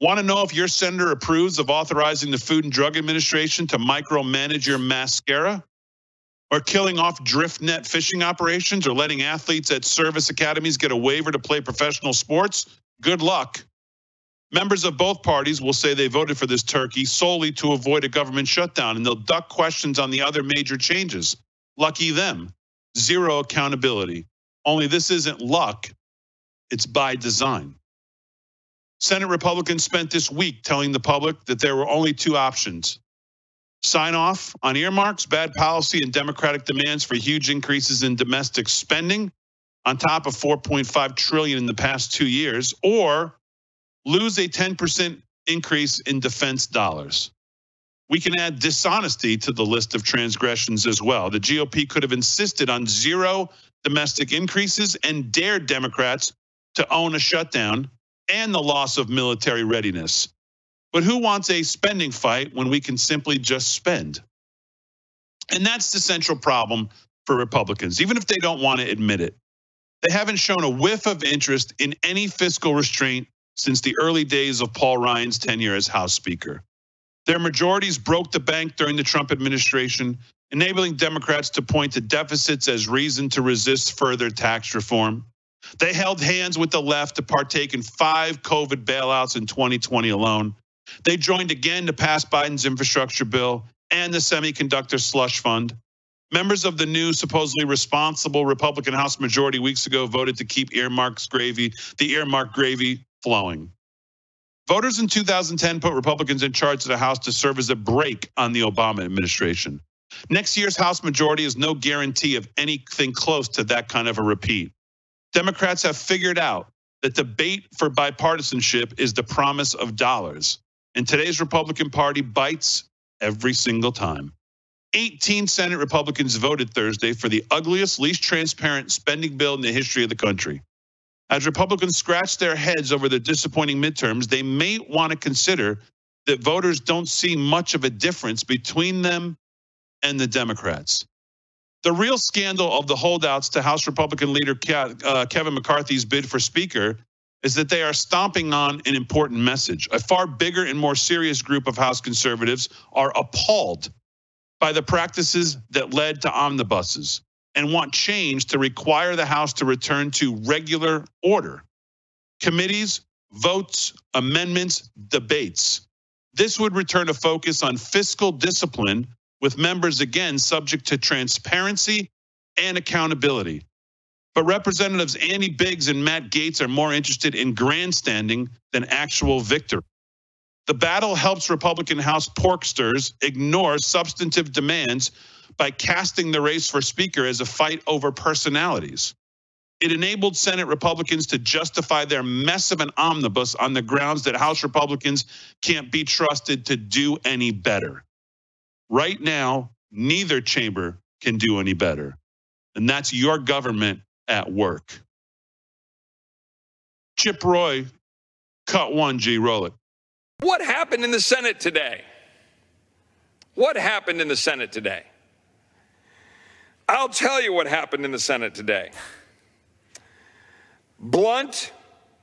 Want to know if your senator approves of authorizing the Food and Drug Administration to micromanage your mascara? Or killing off drift net fishing operations or letting athletes at service academies get a waiver to play professional sports? Good luck. Members of both parties will say they voted for this turkey solely to avoid a government shutdown, and they'll duck questions on the other major changes. Lucky them. Zero accountability. Only this isn't luck, it's by design. Senate Republicans spent this week telling the public that there were only two options sign off on earmarks, bad policy, and Democratic demands for huge increases in domestic spending on top of 4.5 trillion in the past two years, or lose a 10% increase in defense dollars. We can add dishonesty to the list of transgressions as well. The GOP could have insisted on zero domestic increases and dared Democrats to own a shutdown and the loss of military readiness. But who wants a spending fight when we can simply just spend? And that's the central problem for Republicans, even if they don't want to admit it. They haven't shown a whiff of interest in any fiscal restraint since the early days of Paul Ryan's tenure as House Speaker. Their majorities broke the bank during the Trump administration, enabling Democrats to point to deficits as reason to resist further tax reform. They held hands with the left to partake in five COVID bailouts in 2020 alone. They joined again to pass Biden's infrastructure bill and the semiconductor slush fund. Members of the new supposedly responsible Republican House majority weeks ago voted to keep earmarks gravy, the earmark gravy flowing. Voters in 2010 put Republicans in charge of the House to serve as a brake on the Obama administration. Next year's House majority is no guarantee of anything close to that kind of a repeat. Democrats have figured out that the bait for bipartisanship is the promise of dollars. And today's Republican Party bites every single time. 18 Senate Republicans voted Thursday for the ugliest, least transparent spending bill in the history of the country. As Republicans scratch their heads over the disappointing midterms, they may want to consider that voters don't see much of a difference between them and the Democrats. The real scandal of the holdouts to House Republican leader uh, Kevin McCarthy's bid for Speaker is that they are stomping on an important message. A far bigger and more serious group of House conservatives are appalled by the practices that led to omnibuses and want change to require the House to return to regular order. Committees, votes, amendments, debates. This would return a focus on fiscal discipline with members again subject to transparency and accountability. But Representatives Andy Biggs and Matt Gaetz are more interested in grandstanding than actual victory. The battle helps Republican House porksters ignore substantive demands by casting the race for Speaker as a fight over personalities. It enabled Senate Republicans to justify their mess of an omnibus on the grounds that House Republicans can't be trusted to do any better. Right now, neither chamber can do any better. And that's your government at work. Chip Roy, cut one, G, roll it. What happened in the Senate today? What happened in the Senate today? I'll tell you what happened in the Senate today. Blunt,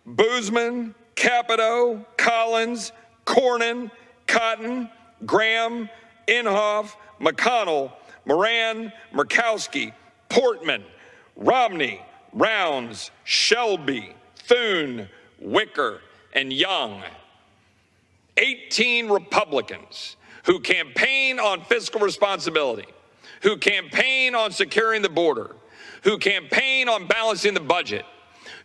Boozman, Capito, Collins, Cornyn, Cotton, Graham, Inhofe, McConnell, Moran, Murkowski, Portman, Romney, Rounds, Shelby, Thune, Wicker, and Young. 18 Republicans who campaign on fiscal responsibility, who campaign on securing the border, who campaign on balancing the budget,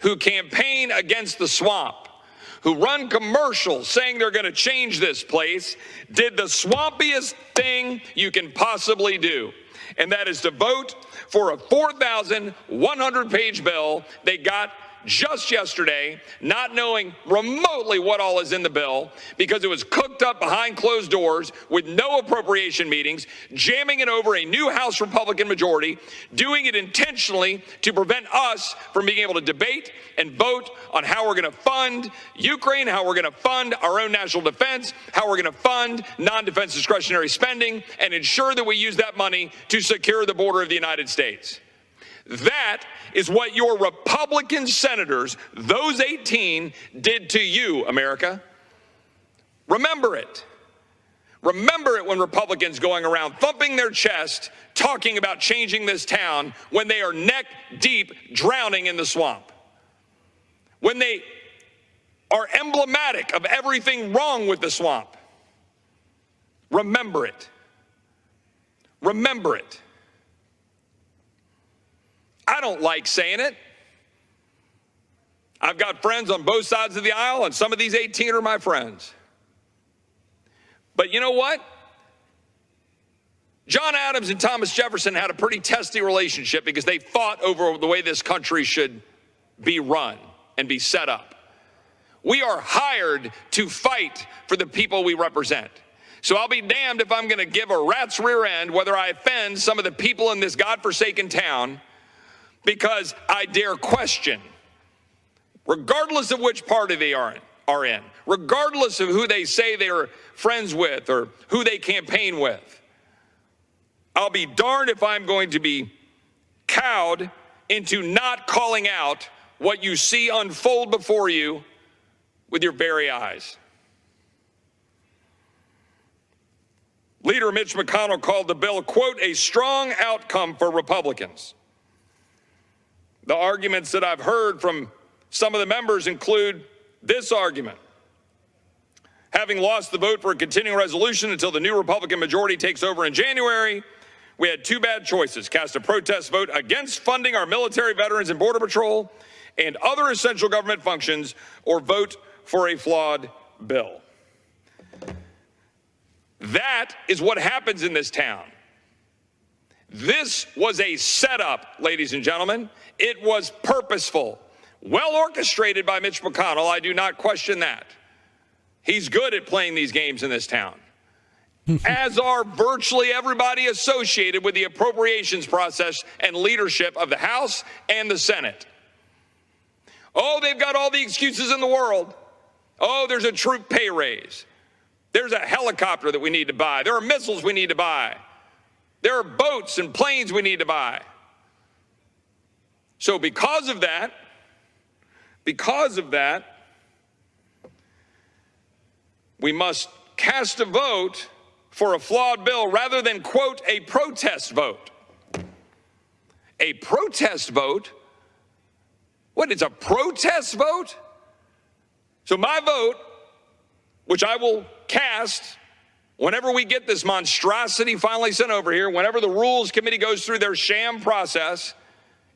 who campaign against the swamp, who run commercials saying they're going to change this place, did the swampiest thing you can possibly do. And that is to vote for a 4,100 page bill they got just yesterday, not knowing remotely what all is in the bill because it was cooked up behind closed doors with no appropriation meetings, jamming it over a new House Republican majority, doing it intentionally to prevent us from being able to debate and vote on how we're going to fund Ukraine, how we're going to fund our own national defense, how we're going to fund non defense discretionary spending, and ensure that we use that money to secure the border of the United States. That is what your Republican senators, those 18, did to you, America. Remember it. Remember it when Republicans going around thumping their chest talking about changing this town when they are neck deep drowning in the swamp. When they are emblematic of everything wrong with the swamp. Remember it. Remember it. I don't like saying it. I've got friends on both sides of the aisle, and some of these 18 are my friends. But you know what? John Adams and Thomas Jefferson had a pretty testy relationship because they fought over the way this country should be run and be set up. We are hired to fight for the people we represent. So I'll be damned if I'm going to give a rat's rear end whether I offend some of the people in this godforsaken town because I dare question, regardless of which party they are in, are in, regardless of who they say they're friends with or who they campaign with. I'll be darned if I'm going to be cowed into not calling out what you see unfold before you with your very eyes. Leader Mitch McConnell called the bill, quote, a strong outcome for Republicans. The arguments that I've heard from some of the members include this argument. Having lost the vote for a continuing resolution until the new Republican majority takes over in January, we had two bad choices cast a protest vote against funding our military veterans and Border Patrol and other essential government functions, or vote for a flawed bill. That is what happens in this town. This was a setup, ladies and gentlemen. It was purposeful, well orchestrated by Mitch McConnell. I do not question that. He's good at playing these games in this town, as are virtually everybody associated with the appropriations process and leadership of the House and the Senate. Oh, they've got all the excuses in the world. Oh, there's a troop pay raise. There's a helicopter that we need to buy. There are missiles we need to buy. There are boats and planes we need to buy. So, because of that, because of that, we must cast a vote for a flawed bill rather than, quote, a protest vote. A protest vote? What, it's a protest vote? So, my vote, which I will cast whenever we get this monstrosity finally sent over here, whenever the Rules Committee goes through their sham process,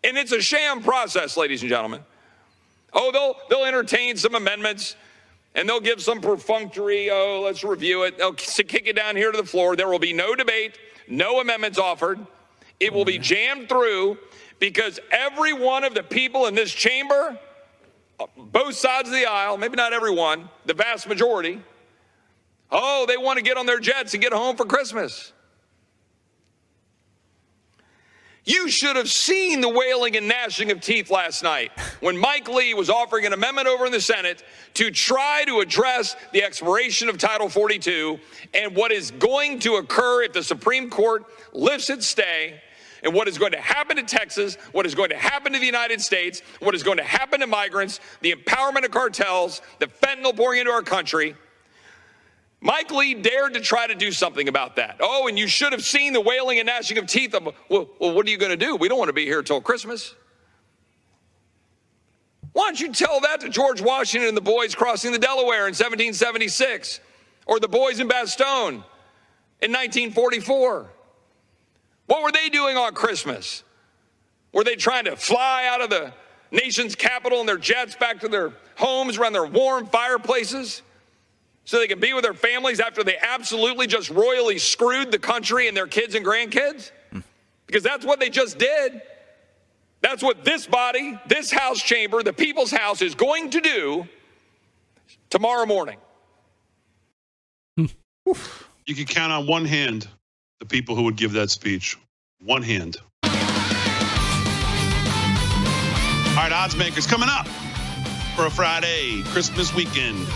and it's a sham process, ladies and gentlemen. Oh, they'll, they'll entertain some amendments and they'll give some perfunctory, oh, let's review it. They'll kick it down here to the floor. There will be no debate, no amendments offered. It will be jammed through because every one of the people in this chamber, uh, both sides of the aisle, maybe not everyone, the vast majority, oh, they want to get on their jets and get home for Christmas. You should have seen the wailing and gnashing of teeth last night when Mike Lee was offering an amendment over in the Senate to try to address the expiration of Title 42 and what is going to occur if the Supreme Court lifts its stay and what is going to happen to Texas, what is going to happen to the United States, what is going to happen to migrants, the empowerment of cartels, the fentanyl pouring into our country. Mike Lee dared to try to do something about that. Oh, and you should have seen the wailing and gnashing of teeth. Of, well, well, what are you going to do? We don't want to be here until Christmas. Why don't you tell that to George Washington and the boys crossing the Delaware in 1776 or the boys in Bastogne in 1944? What were they doing on Christmas? Were they trying to fly out of the nation's capital in their jets back to their homes around their warm fireplaces? So they can be with their families after they absolutely just royally screwed the country and their kids and grandkids? Because that's what they just did. That's what this body, this House chamber, the people's house is going to do tomorrow morning. You can count on one hand the people who would give that speech. One hand. All right, odds makers coming up for a Friday Christmas weekend.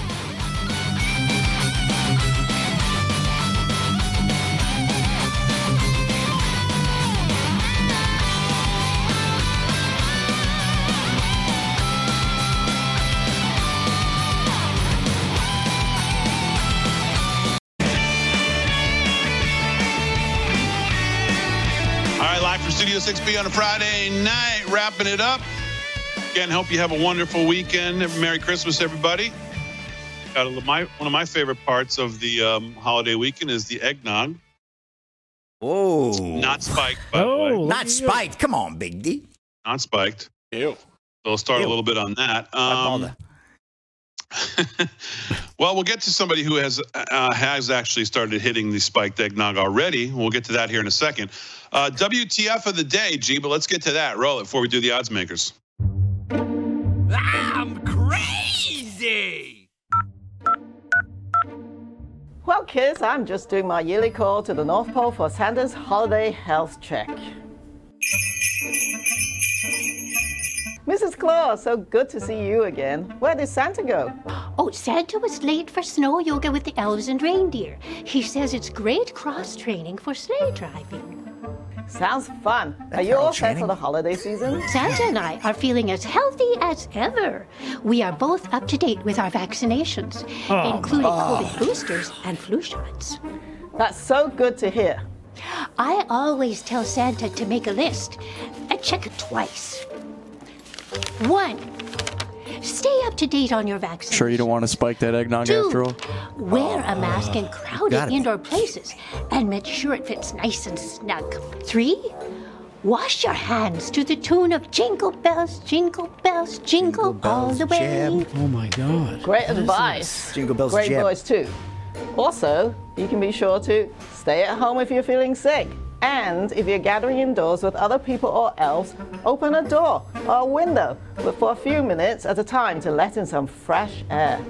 Live 6B on a Friday night, wrapping it up. Again, hope you have a wonderful weekend. Merry Christmas, everybody. Got a, my, one of my favorite parts of the um, holiday weekend is the eggnog. Whoa. Not spiked, by the way. Not spiked. Come on, Big D. Not spiked. Ew. So we'll start Ew. a little bit on that. Um, well, we'll get to somebody who has uh, has actually started hitting the spiked eggnog already. We'll get to that here in a second. Uh, WTF of the day, G, but let's get to that. Roll it before we do the odds makers. I'm crazy! Well, kids, I'm just doing my yearly call to the North Pole for Santa's holiday health check. Mrs. Claus, so good to see you again. Where did Santa go? Oh, Santa was late for snow yoga with the elves and reindeer. He says it's great cross training for sleigh driving. Sounds fun. Are you all set for the holiday season? Santa and I are feeling as healthy as ever. We are both up to date with our vaccinations, Oh, including oh. COVID boosters and flu shots. That's so good to hear. I always tell Santa to make a list and check it twice. One, stay up to date on your vaccine. Sure, you don't want to spike that eggnog Two. after all? Wear a mask in crowded Gotta indoor places and make sure it fits nice and snug. Three, wash your hands to the tune of Jingle Bells, Jingle Bells, Jingle, all the way. Oh my God. Great advice. Jingle bells Great jam. voice, too. Also, you can be sure to stay at home if you're feeling sick. And if you're gathering indoors with other people or elves, open a door or a window but for a few minutes at a time to let in some fresh air.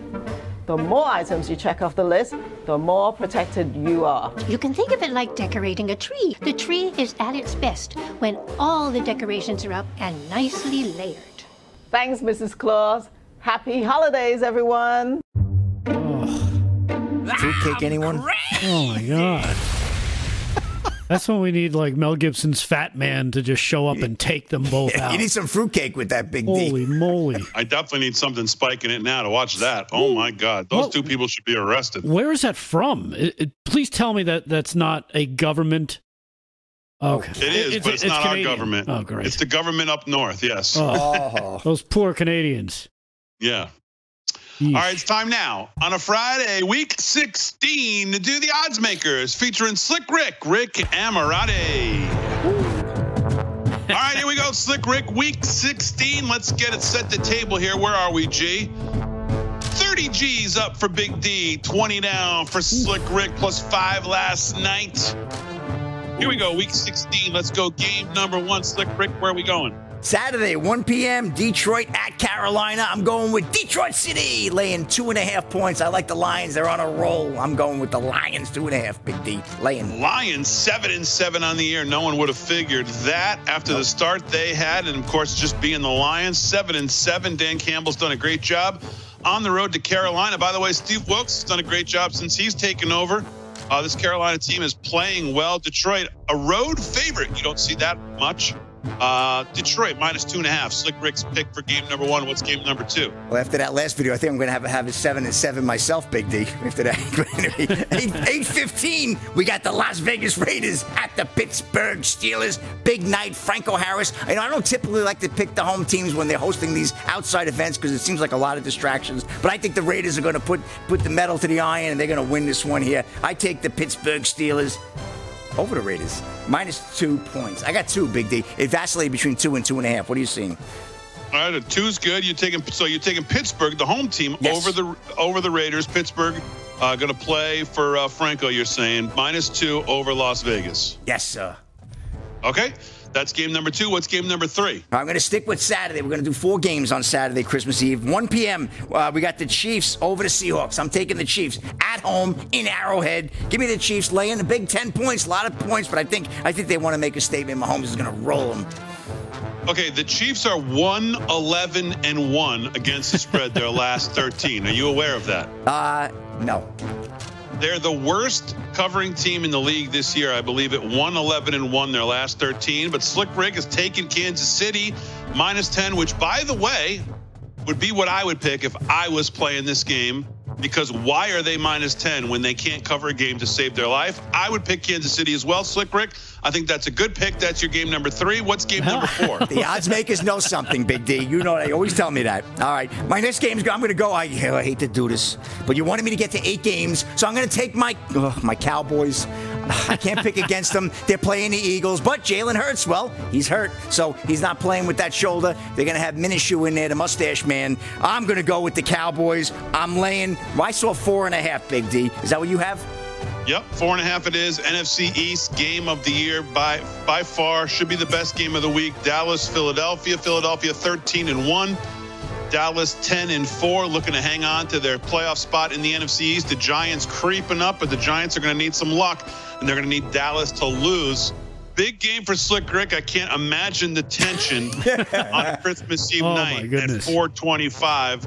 The more items you check off the list, the more protected you are. You can think of it like decorating a tree. The tree is at its best when all the decorations are up and nicely layered. Thanks, Mrs. Claus. Happy holidays, everyone. Fruitcake, anyone? Oh my god. That's when we need like Mel Gibson's Fat Man to just show up and take them both out. You need some fruitcake with that big D. Holy moly! I definitely need something spiking it now to watch that. Oh my God, those Well- two people should be arrested. Where is that from? It- it- please tell me that that's not a government. Okay, It is, but it's, not Canadian. our government. Oh, great. It's the government up north. Yes. Oh, oh. those poor Canadians. Yeah. All right, it's time now on a Friday, week 16, to do the odds makers featuring Slick Rick, Rick Amorati. All right, here we go, Slick Rick, week 16. Let's get it set the table here. Where are we, G? 30 G's up for Big D, 20 down for Slick Rick, plus five last night. Here we go, week 16. Let's go, game number one. Slick Rick, where are we going? Saturday, 1 p.m., Detroit at Carolina. I'm going with Detroit City, laying two and a half points. I like the Lions. They're on a roll. I'm going with the Lions, two and a half, Big D, laying. Lions seven and seven on the year. No one would have figured that after the start they had, and of course just being the Lions seven and seven. Dan Campbell's done a great job on the road to Carolina. By the way, Steve Wilks has done a great job since he's taken over. Uh, this Carolina team is playing well. Detroit, a road favorite. You don't see that much. Uh, Detroit minus two and a half. Slick Rick's pick for game number one. What's game number two? Well, after that last video, I think I'm going to have have a seven and seven myself, Big D. After that, eight, eight fifteen, we got the Las Vegas Raiders at the Pittsburgh Steelers. Big night, Franco Harris. You know, I don't typically like to pick the home teams when they're hosting these outside events because it seems like a lot of distractions. But I think the Raiders are going to put put the metal to the iron and they're going to win this one here. I take the Pittsburgh Steelers over the Raiders minus two points. I got two, Big D. It vacillated between two and two and a half. What are you seeing? All right, a two's good. You're taking so you're taking Pittsburgh, the home team, Yes. over the over the Raiders. Pittsburgh uh, going to play for uh, Franco. You're saying minus two over Las Vegas. Yes, sir. Okay, that's game number two. What's game number three? I'm going to stick with Saturday. We're going to do four games on Saturday, Christmas Eve. 1 p.m. Uh, we got the Chiefs over the Seahawks. I'm taking the Chiefs at home in Arrowhead. Give me the Chiefs laying a big 10 points, a lot of points, but I think I think they want to make a statement. Mahomes is going to roll them. Okay, the Chiefs are 1 11 and 1 against the spread their last 13. Are you aware of that? Uh, no. They're the worst covering team in the league this year. I believe it 1 11 and 1 their last 13. But Slick Rick has taken Kansas City minus 10, which, by the way, would be what I would pick if I was playing this game. Because why are they minus 10 when they can't cover a game to save their life? I would pick Kansas City as well, Slick Rick. I think that's a good pick. That's your game number three. What's game number four? The odds makers know something, Big D. You know they always tell me that. All right, my next game's I'm going to go. I, I hate to do this, but you wanted me to get to eight games, so I'm going to take my ugh, my Cowboys. I can't pick against them. They're playing the Eagles, but Jalen Hurts, well, he's hurt, so he's not playing with that shoulder. They're going to have Minshew in there, the mustache man. I'm going to go with the Cowboys. I'm laying. I saw four and a half, Big D. Is that what you have? Yep, four and a half it is. NFC East game of the year by by far should be the best game of the week. Dallas, Philadelphia. Philadelphia 13 and 1. Dallas 10 and 4, looking to hang on to their playoff spot in the NFC East. The Giants creeping up, but the Giants are going to need some luck, and they're going to need Dallas to lose. Big game for Slick Rick. I can't imagine the tension on Christmas Eve Oh, night at 425.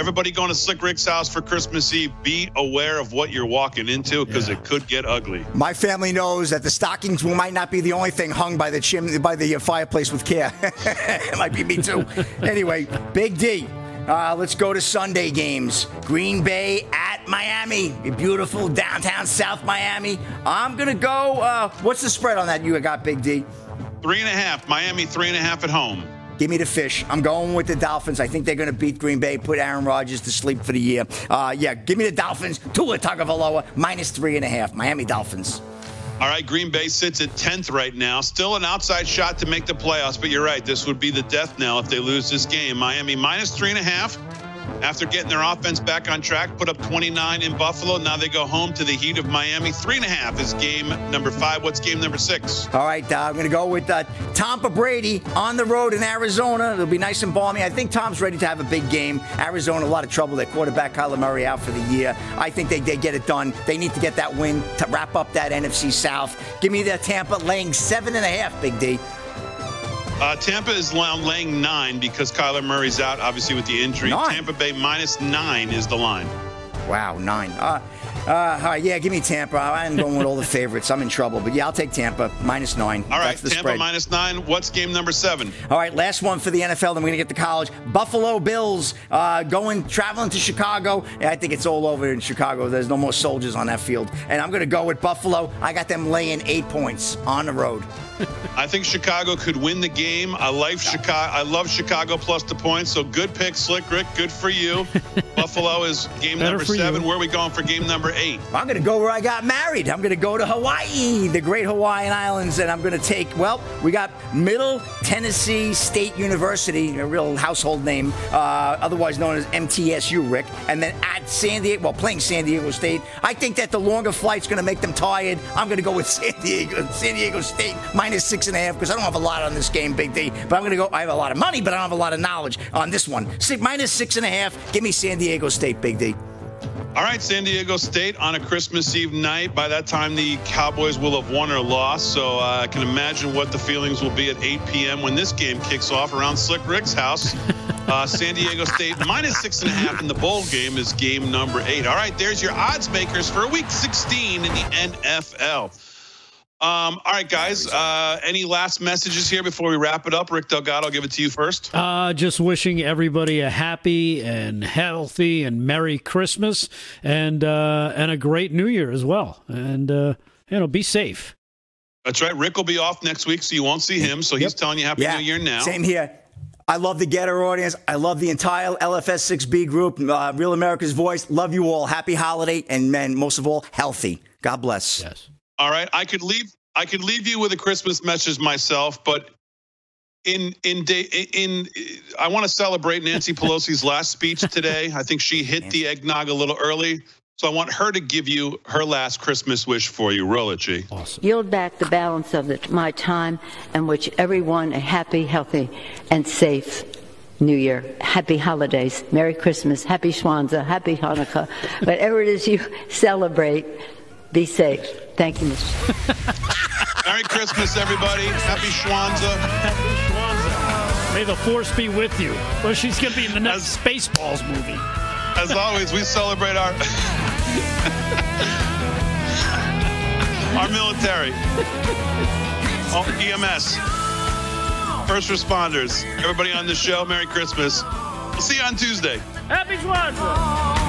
Everybody going to Slick Rick's house for Christmas Eve, be aware of what you're walking into because it could get ugly. My family knows that the stockings might not be the only thing hung by the chimney, by the uh, fireplace with care. it might be me too. anyway, Big D. Uh, let's go to Sunday games. Green Bay at Miami. Beautiful downtown South Miami. I'm gonna go. Uh, what's the spread on that? You got Big D. Three and a half. Miami three and a half at home. Give me the fish. I'm going with the Dolphins. I think they're going to beat Green Bay, put Aaron Rodgers to sleep for the year. Uh, yeah, give me the Dolphins. Tua Tagovailoa minus three and a half. Miami Dolphins. All right, Green Bay sits at 10th right now. Still an outside shot to make the playoffs, but you're right. This would be the death knell if they lose this game. Miami minus three and a half. After getting their offense back on track, put up 29 in Buffalo. Now they go home to the heat of Miami. Three and a half is game number five. What's game number six? All right, uh, I'm going to go with uh, Tampa Brady on the road in Arizona. It'll be nice and balmy. I think Tom's ready to have a big game. Arizona, a lot of trouble. Their quarterback, Kyler Murray, out for the year. I think they, they get it done. They need to get that win to wrap up that NFC South. Give me the Tampa laying seven and a half, Big D. Uh, Tampa is laying nine because Kyler Murray's out, obviously with the injury. Nine? Tampa Bay minus nine is the line. Wow, nine. Uh, uh, all right, yeah, give me Tampa. I'm going with all the favorites. I'm in trouble, but yeah, I'll take Tampa minus nine. All right, Tampa spread. minus nine. What's game number seven? All right, last one for the NFL. Then we're gonna get to college. Buffalo Bills uh, going traveling to Chicago. I think it's all over in Chicago. There's no more soldiers on that field, and I'm gonna go with Buffalo. I got them laying eight points on the road. I think Chicago could win the game. I like Chicago. I love Chicago plus the points. So good pick, Slick Rick. Good for you. Buffalo is game Better number for you. seven. Where are we going for game number eight? I'm going to go where I got married. I'm going to go to Hawaii, the great Hawaiian Islands, and I'm going to take, well, we got Middle Tennessee State University, a real household name, uh, otherwise known as MTSU, Rick, and then at San Diego, well, playing San Diego State. I think that the longer flight's going to make them tired. I'm going to go with San Diego, San Diego State minus six and a half because I don't have a lot on this game, Big D, but I'm going to go, I have a lot of money, but I don't have a lot of knowledge on this one. Six, minus six and a half. Give me San Diego State, Big D. All right, San Diego State on a Christmas Eve night. By that time, the Cowboys will have won or lost. So uh, I can imagine what the feelings will be at 8 p.m. when this game kicks off around Slick Rick's house. Uh, San Diego State minus six and a half in the bowl game is game number eight. All right, there's your odds makers for week 16 in the NFL. Um, all right, guys. Uh, any last messages here before we wrap it up? Rick Delgado, I'll give it to you first. Uh, just wishing everybody a happy and healthy and Merry Christmas and uh, and a great New Year as well. And uh, you know, be safe. That's right. Rick will be off next week, so you won't see him. So he's telling you Happy Yeah, New Year now. Same here. I love the Gettr audience. I love the entire LFS6B group, uh, Real America's Voice. Love you all. Happy holiday, and men, most of all, healthy. God bless. Yes. All right, I could leave. I could leave you with a Christmas message myself, but in in day in, I want to celebrate Nancy Pelosi's last speech today. I think she hit the eggnog a little early, so I want her to give you her last Christmas wish for you. Roll it, G. Awesome. Yield back the balance of the, my time and wish everyone a happy, healthy, and safe New Year. Happy holidays. Merry Christmas. Happy Schwanza. Happy Hanukkah. Whatever it is you celebrate, be safe. Thank you, Mr. Merry Christmas, everybody. Happy Schwanza. May the force be with you. Well, she's going to be in the next Spaceballs movie. As always, we celebrate our our military, oh, all EMS, first responders, everybody on the show. Merry Christmas. We'll see you on Tuesday. Happy Schwanza.